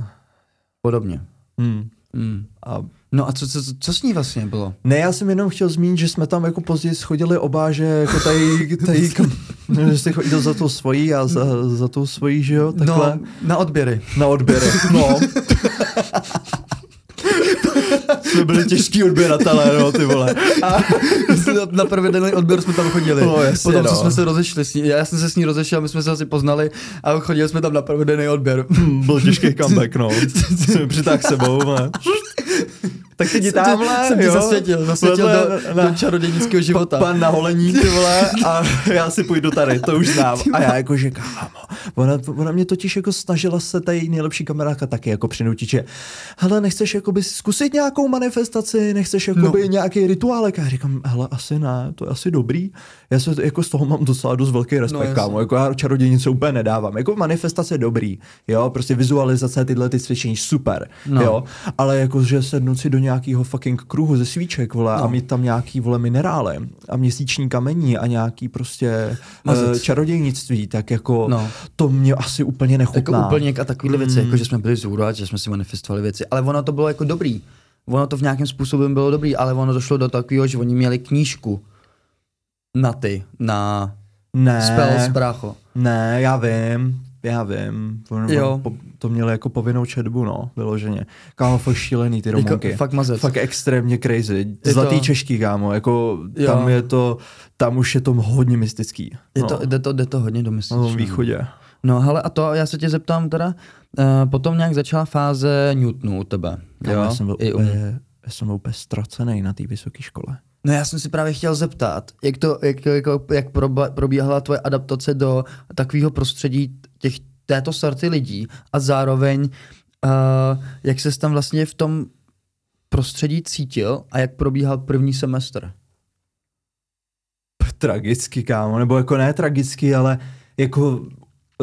Podobně. hm, Mm. a No a co, co, co s ní vlastně bylo? Ne, já jsem jenom chtěl zmínit, že jsme tam jako později schodili oba, že jako tady, <laughs> tady kam, <laughs> že jsi chodil za tou svojí a za, za tou svojí, že jo, takhle, No, na odběry. na odběry. No. <laughs> jsme byli těžký odběratelé, no, ty vole. A na první den odběr jsme tam chodili. No, jasně, Potom, no. co jsme se rozešli s ní, já jsem se s ní rozešel, my jsme se asi poznali a chodili jsme tam na první den odběr. byl těžký comeback, no. Jsem přitáhl sebou, ne? Tak ty tě- tamhle, jsem jo, zasvětil, zasvětil do, do čarodějnického života. Pan na holení, ty vole, a já si půjdu tady, to už znám. A já jako, že kámo, ona, ona mě totiž jako snažila se ta její nejlepší kamarádka taky jako přinutit, že hele, nechceš jakoby zkusit nějakou manifestaci, nechceš jakoby no. nějaký rituálek? A já říkám, hele, asi ne, to je asi dobrý. Já se jako z toho mám docela dost velký respekt, No, kámo, jako já čarodějnice úplně nedávám. Jako manifestace dobrý, jo, prostě vizualizace, tyhle ty cvičení, super, No. jo, ale jako, že sednout si do nějakého fucking kruhu ze svíček, vole, no. a mít tam nějaký, vole, minerály a měsíční kamení a nějaký prostě Mazec. uh, čarodějnictví, tak jako No. to mě asi úplně Jako nechutná. úplně a takovéhle věci, jako že jsme byli zůru a že jsme si manifestovali věci, ale ono to bylo jako dobrý. Ono to v nějakém způsobem bylo dobrý, ale ono došlo do takového, že oni měli knížku na ty, na ne, spell z brácho. ne, já vím, já vím. On, Jo. jo. Po, to měli jako povinnou četbu, no, vyloženě. Kámo, fakt šílený ty Jako, romonky. fakt mazec. Fakt extrémně crazy. Je Zlatý to- čeští, kámo, jako Jo. tam je to, tam už je to hodně mystický. Je no, to, jde, to, jde to hodně do na mysli. tom východě. No hele, a to já se tě zeptám teda, uh, potom nějak začala fáze Newtonu u tebe. Kámo, já jsem byl I u já jsem byl úplně ztracený na té vysoké škole. No já jsem si právě chtěl zeptat, jak, to, jak, to, jako, jak proba, probíhala tvoje adaptace do takového prostředí těch, této sorty lidí a zároveň uh, jak ses tam vlastně v tom prostředí cítil a jak probíhal první semestr. tragicky, kámo, nebo jako ne tragicky, ale jako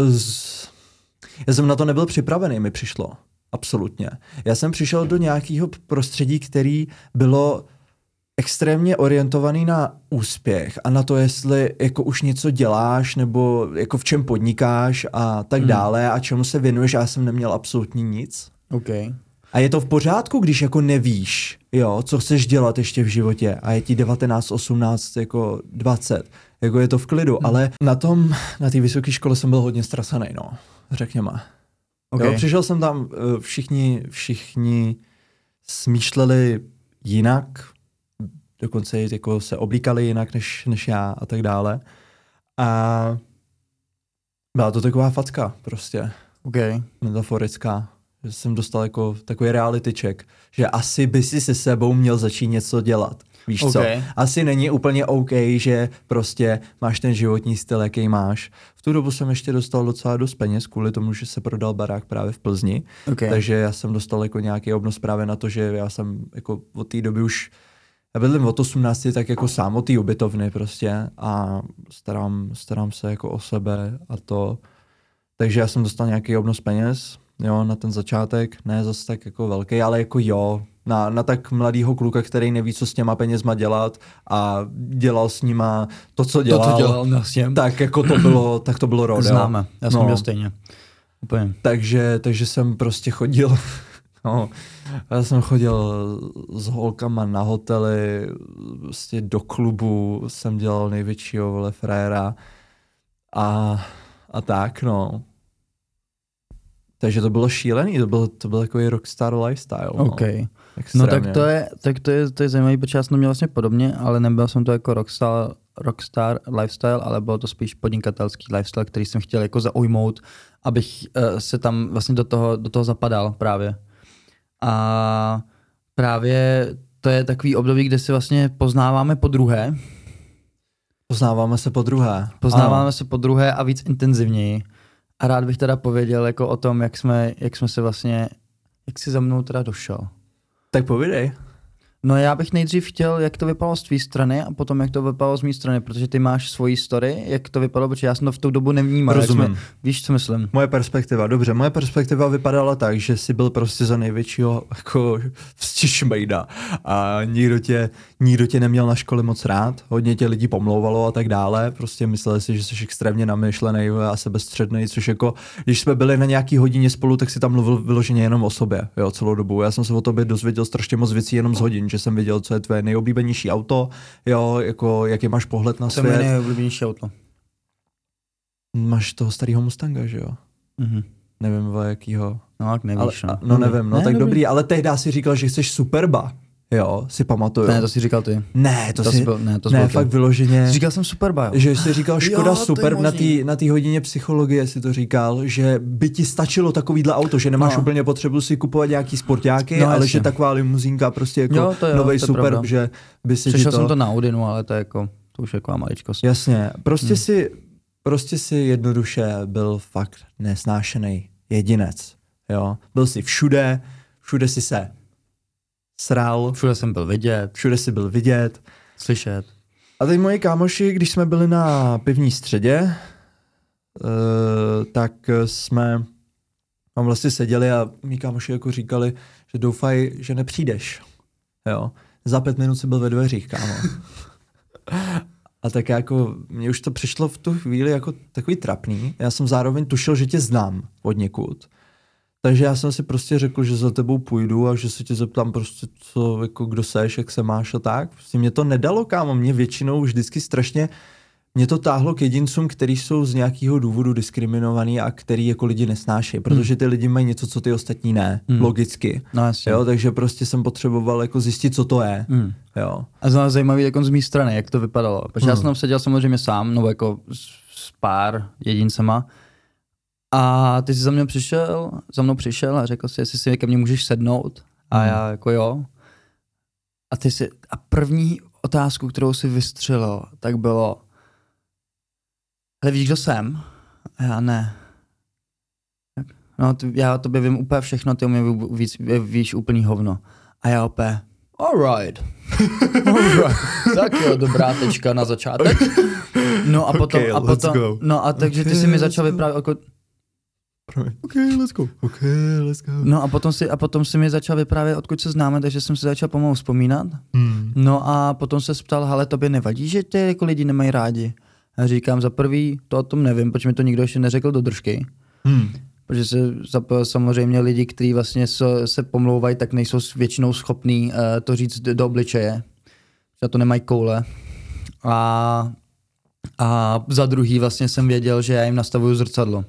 z... já jsem na to nebyl připravený, mi přišlo. Absolutně. Já jsem přišel do nějakého prostředí, který bylo extrémně orientovaný na úspěch a na to, jestli jako už něco děláš nebo jako v čem podnikáš a tak Hmm. dále a čemu se věnuješ. Já jsem neměl absolutně nic. OK. A je to v pořádku, když jako nevíš, jo, co chceš dělat ještě v životě a je ti 19, 18, jako 20, jako je to v klidu, hmm. ale na tom, na té vysoké škole jsem byl hodně ztracený, no, řekněme. Okay. Jo, přišel jsem tam, eh, všichni, všichni smýšleli jinak, dokonce jako se oblíkali jinak než, než já a tak dále. A byla to taková facka prostě OK. metaforická. Že jsem dostal jako takový reality check, že asi by si se sebou měl začít něco dělat. Víš OK. co? Asi není úplně OK, že prostě máš ten životní styl, jaký máš. V tu dobu jsem ještě dostal docela dost peněz kvůli tomu, že se prodal barák právě v Plzni. okay. Takže já jsem dostal jako nějaký obnos právě na to, že já jsem jako od té doby už bydlím od 18, tak jako sám od té ubytovny prostě a starám, starám se jako o sebe a to. Takže já jsem dostal nějaký obnos peněz, jo, na ten začátek, ne zase tak jako velký, ale jako jo, na, na tak mladýho kluka, který neví, co s těma penězma dělat a dělal s nima to, co to, dělal, co dělal vlastně. tak jako to bylo, <clears throat> tak to bylo rodeo. Známe, já jsem No. měl stejně. Úplně. Takže, takže jsem prostě chodil, <laughs> no, já jsem chodil s holkama na hotely, prostě do klubu jsem dělal největšího vole frajera a, a tak, no. Takže to bylo šílený, to byl, to byl takový rockstar lifestyle. No. OK. Extrémně. No tak to je, tak to je, to je zajímavý, protože já jsem to měl vlastně podobně, ale nebyl jsem to jako rockstar, rockstar lifestyle, ale bylo to spíš podnikatelský lifestyle, který jsem chtěl jako zaujmout, abych uh, se tam vlastně do toho, do toho zapadal právě. A právě to je takový období, kde si vlastně poznáváme po druhé, Poznáváme se po druhé. poznáváme Ano. se po druhé a víc intenzivněji. A rád bych teda pověděl jako o tom, jak jsme, jak jsme se vlastně, jak jsi za mnou teda došel. Tak povídej. No já bych nejdřív chtěl, jak to vypadalo z tvé strany a potom jak to vypadalo z mé strany, protože ty máš svoji story, jak to vypadalo, protože já jsem to v tu dobu nevnímal. Rozumím. Jsme, víš, co myslím? Moje perspektiva, dobře, moje perspektiva vypadala tak, že jsi byl prostě za největšího jako vstišmejda a nikdo tě, nikdo tě neměl na škole moc rád, hodně tě lidí pomlouvalo a tak dále, prostě mysleli si, že jsi extrémně namyšlený a sebestředný, což jako, když jsme byli na nějaký hodině spolu, tak si tam mluvil vyloženě jenom o sobě, jo, celou dobu. Já jsem se o tobě dozvěděl strašně moc věcí jenom z hodin, že jsem viděl, co je tvoje nejoblíbenější auto, jo, jako jaký máš pohled na To je moje svět. nejoblíbenější auto. Máš toho starého Mustanga, že jo? Mhm. Nevím, o jakýho. No, jak Ale, nevíš, no. a- no nevím, no Ne, tak dobrý. dobrý, ale tehdy si říkal, že chceš Superba. Jo, si pamatuju. Ne, to si říkal ty. ne, to, to si, byl- ne, to ne, fakt vyloženě. Říkal jsem Superba, jo. Že jsi říkal Škoda Jo, to je super na té na tý hodině psychologie si to říkal, že by ti stačilo takovýhle auto, že nemáš No. úplně potřebu si kupovat nějaký sportáky, No, ale jasně. že taková limuzínka prostě jako Jo, to jo, nový to je super, pravda. že by si Přešel to... jsem to na Audinu, ale to je jako, to už je taková maličkost. Jasně, prostě Hmm. si prostě si jednoduše byl fakt nesnášený jedinec, jo. Byl si všude, všude si se sral, Všude jsem byl vidět, všude si byl vidět, slyšet. A teď moji kámoši, když jsme byli na pivní středě, uh, tak jsme tam vlastně seděli a mý kámoši jako říkali, že doufají, že nepřijdeš. Jo. Za pět minut si byl ve dveřích, kámo. A tak jako, mně už to přišlo v tu chvíli jako takový trapný. Já jsem zároveň tušil, že tě znám od někud. Takže já jsem si prostě řekl, že za tebou půjdu a že se tě zeptám prostě, co, jako kdo seš, jak se máš a tak. Prostě mě to nedalo, kámo, mě většinou vždycky strašně, mě to táhlo k jedincům, kteří jsou z nějakého důvodu diskriminovaný a který jako lidi nesnášejí, protože ty lidi mají něco, co ty ostatní ne, Hmm. logicky. No jasně. Jo, takže prostě jsem potřeboval jako zjistit, co to je. Hmm. Jo. A znamená zajímavý jako z mé strany, jak to vypadalo. Protože já Hmm. jsem tam seděl samozřejmě sám, nebo jako s, s pár jedincema. A ty jsi za mnou přišel, za mnou přišel a řekl si, jestli si ke mně můžeš sednout. A Hmm. já jako jo. A ty si, a první otázku, kterou si vystřelil, tak bylo, hele víš, kdo jsem? A já ne. Tak, No, ty, já o tobě vím úplně všechno, ty o mě ví- víc, víš úplný hovno. A já opět, alright. <laughs> alright. tak jo, dobrá tečka na začátek. No a <laughs> potom, Okay, a potom, no a takže ty si mi začal vyprávět jako, OK, let's go. OK, let's go. no a potom si, a potom si mi začal vyprávět, odkud se známe, takže jsem si začal pomalu vzpomínat. Hmm. No a potom se ptal, ale tobě nevadí, že ty jako lidi nemají rádi? A říkám, za prvý, to o tom nevím, protože mi to nikdo ještě neřekl do držky. Hmm. Protože se zapojil samozřejmě lidi, kteří vlastně se, se pomlouvají, tak nejsou většinou schopní uh, to říct do, do obličeje. Za to nemají koule. A, a za druhý vlastně jsem věděl, že já jim nastavuju zrcadlo.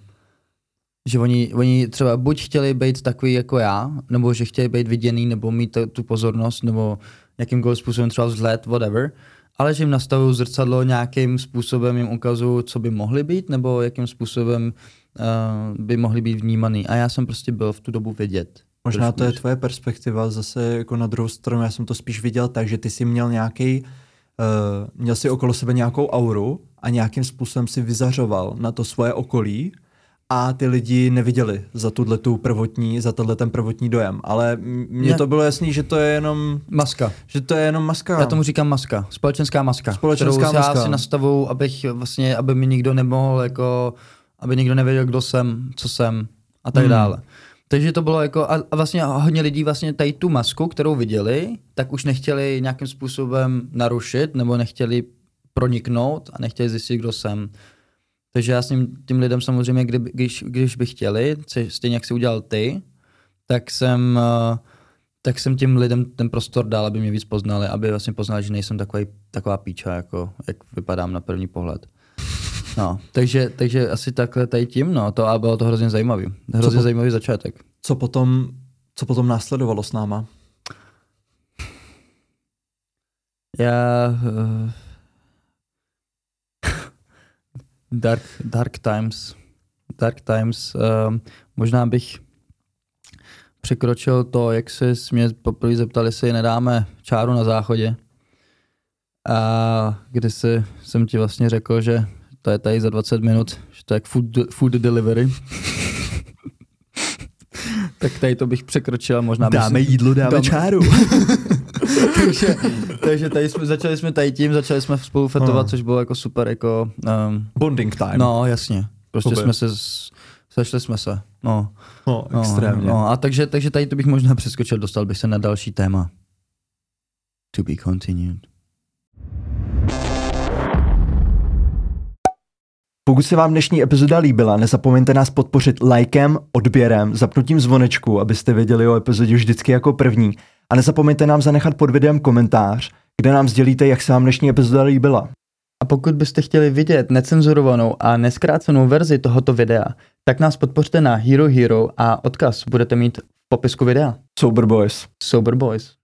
Že oni, oni třeba buď chtěli být takový jako já, nebo že chtěli být viděný, nebo mít tu pozornost, nebo jakýmkoliv způsobem třeba vzhled, whatever, ale že jim nastavuju zrcadlo nějakým způsobem, jim ukazuju, co by mohli být, nebo jakým způsobem uh, by mohli být vnímaný. A já jsem prostě byl v tu dobu vidět. Možná to je tvoje perspektiva, zase jako na druhou stranu, já jsem to spíš viděl tak, že ty jsi měl nějaký, uh, měl si okolo sebe nějakou auru a nějakým způsobem si vyzařoval na to svoje okolí a ty lidi neviděli za tuhle tu prvotní, za tenhle ten prvotní dojem. Ale mně Ne. to bylo jasný, že to je jenom, Maska. že to je jenom maska. Já tomu říkám maska. Společenská maska. Společenská kterou maska. já si nastavu, abych vlastně, aby mi nikdo nemohl jako, aby nikdo nevěděl, kdo jsem, co jsem a tak Hmm. dále. Takže to bylo jako, a, a vlastně hodně lidí vlastně tady tu masku, kterou viděli, tak už nechtěli nějakým způsobem narušit, nebo nechtěli proniknout a nechtěli zjistit, kdo jsem. Takže já s ním, tím lidem samozřejmě, kdyby, když, když by chtěli, stejně jak si udělal ty, tak jsem, eh, tak jsem tím lidem ten prostor dal, aby mě víc poznali, aby vlastně poznali, že nejsem takový, taková píča, jako, jak vypadám na první pohled. No, takže, takže asi takhle tady tím, no, to a bylo to hrozně zajímavý. Hrozně po- zajímavý začátek. Co potom, co potom následovalo s náma? Já... Uh, dark, dark Times. Dark Times. Uh, možná bych překročil to, jak se mě poprvé zeptali, jestli nedáme čáru na záchodě. A když si, jsem ti vlastně řekl, že to je tady za 20 minut, že to je food, food delivery. Tak tady to bych překročil, možná bych si- jídlo, dáme čáru. <laughs> takže, takže tady jsme, začali jsme tady tím, začali jsme spolu fetovat, No. což bylo jako super, jako, um, Bonding time. no jasně, prostě Super. jsme se, sešli jsme se, no, no no, extrémně. no a takže, takže tady to bych možná přeskočil, dostal bych se na další téma. To be continued. Pokud se vám dnešní epizoda líbila, nezapomeňte nás podpořit lajkem, odběrem, zapnutím zvonečku, abyste věděli o epizodě vždycky jako první. A nezapomeňte nám zanechat pod videem komentář, kde nám sdělíte, jak se vám dnešní epizoda líbila. A pokud byste chtěli vidět necenzurovanou a neskrácenou verzi tohoto videa, tak nás podpořte na Hero Hero a odkaz budete mít v popisku videa. Sober Boys. Sober Boys.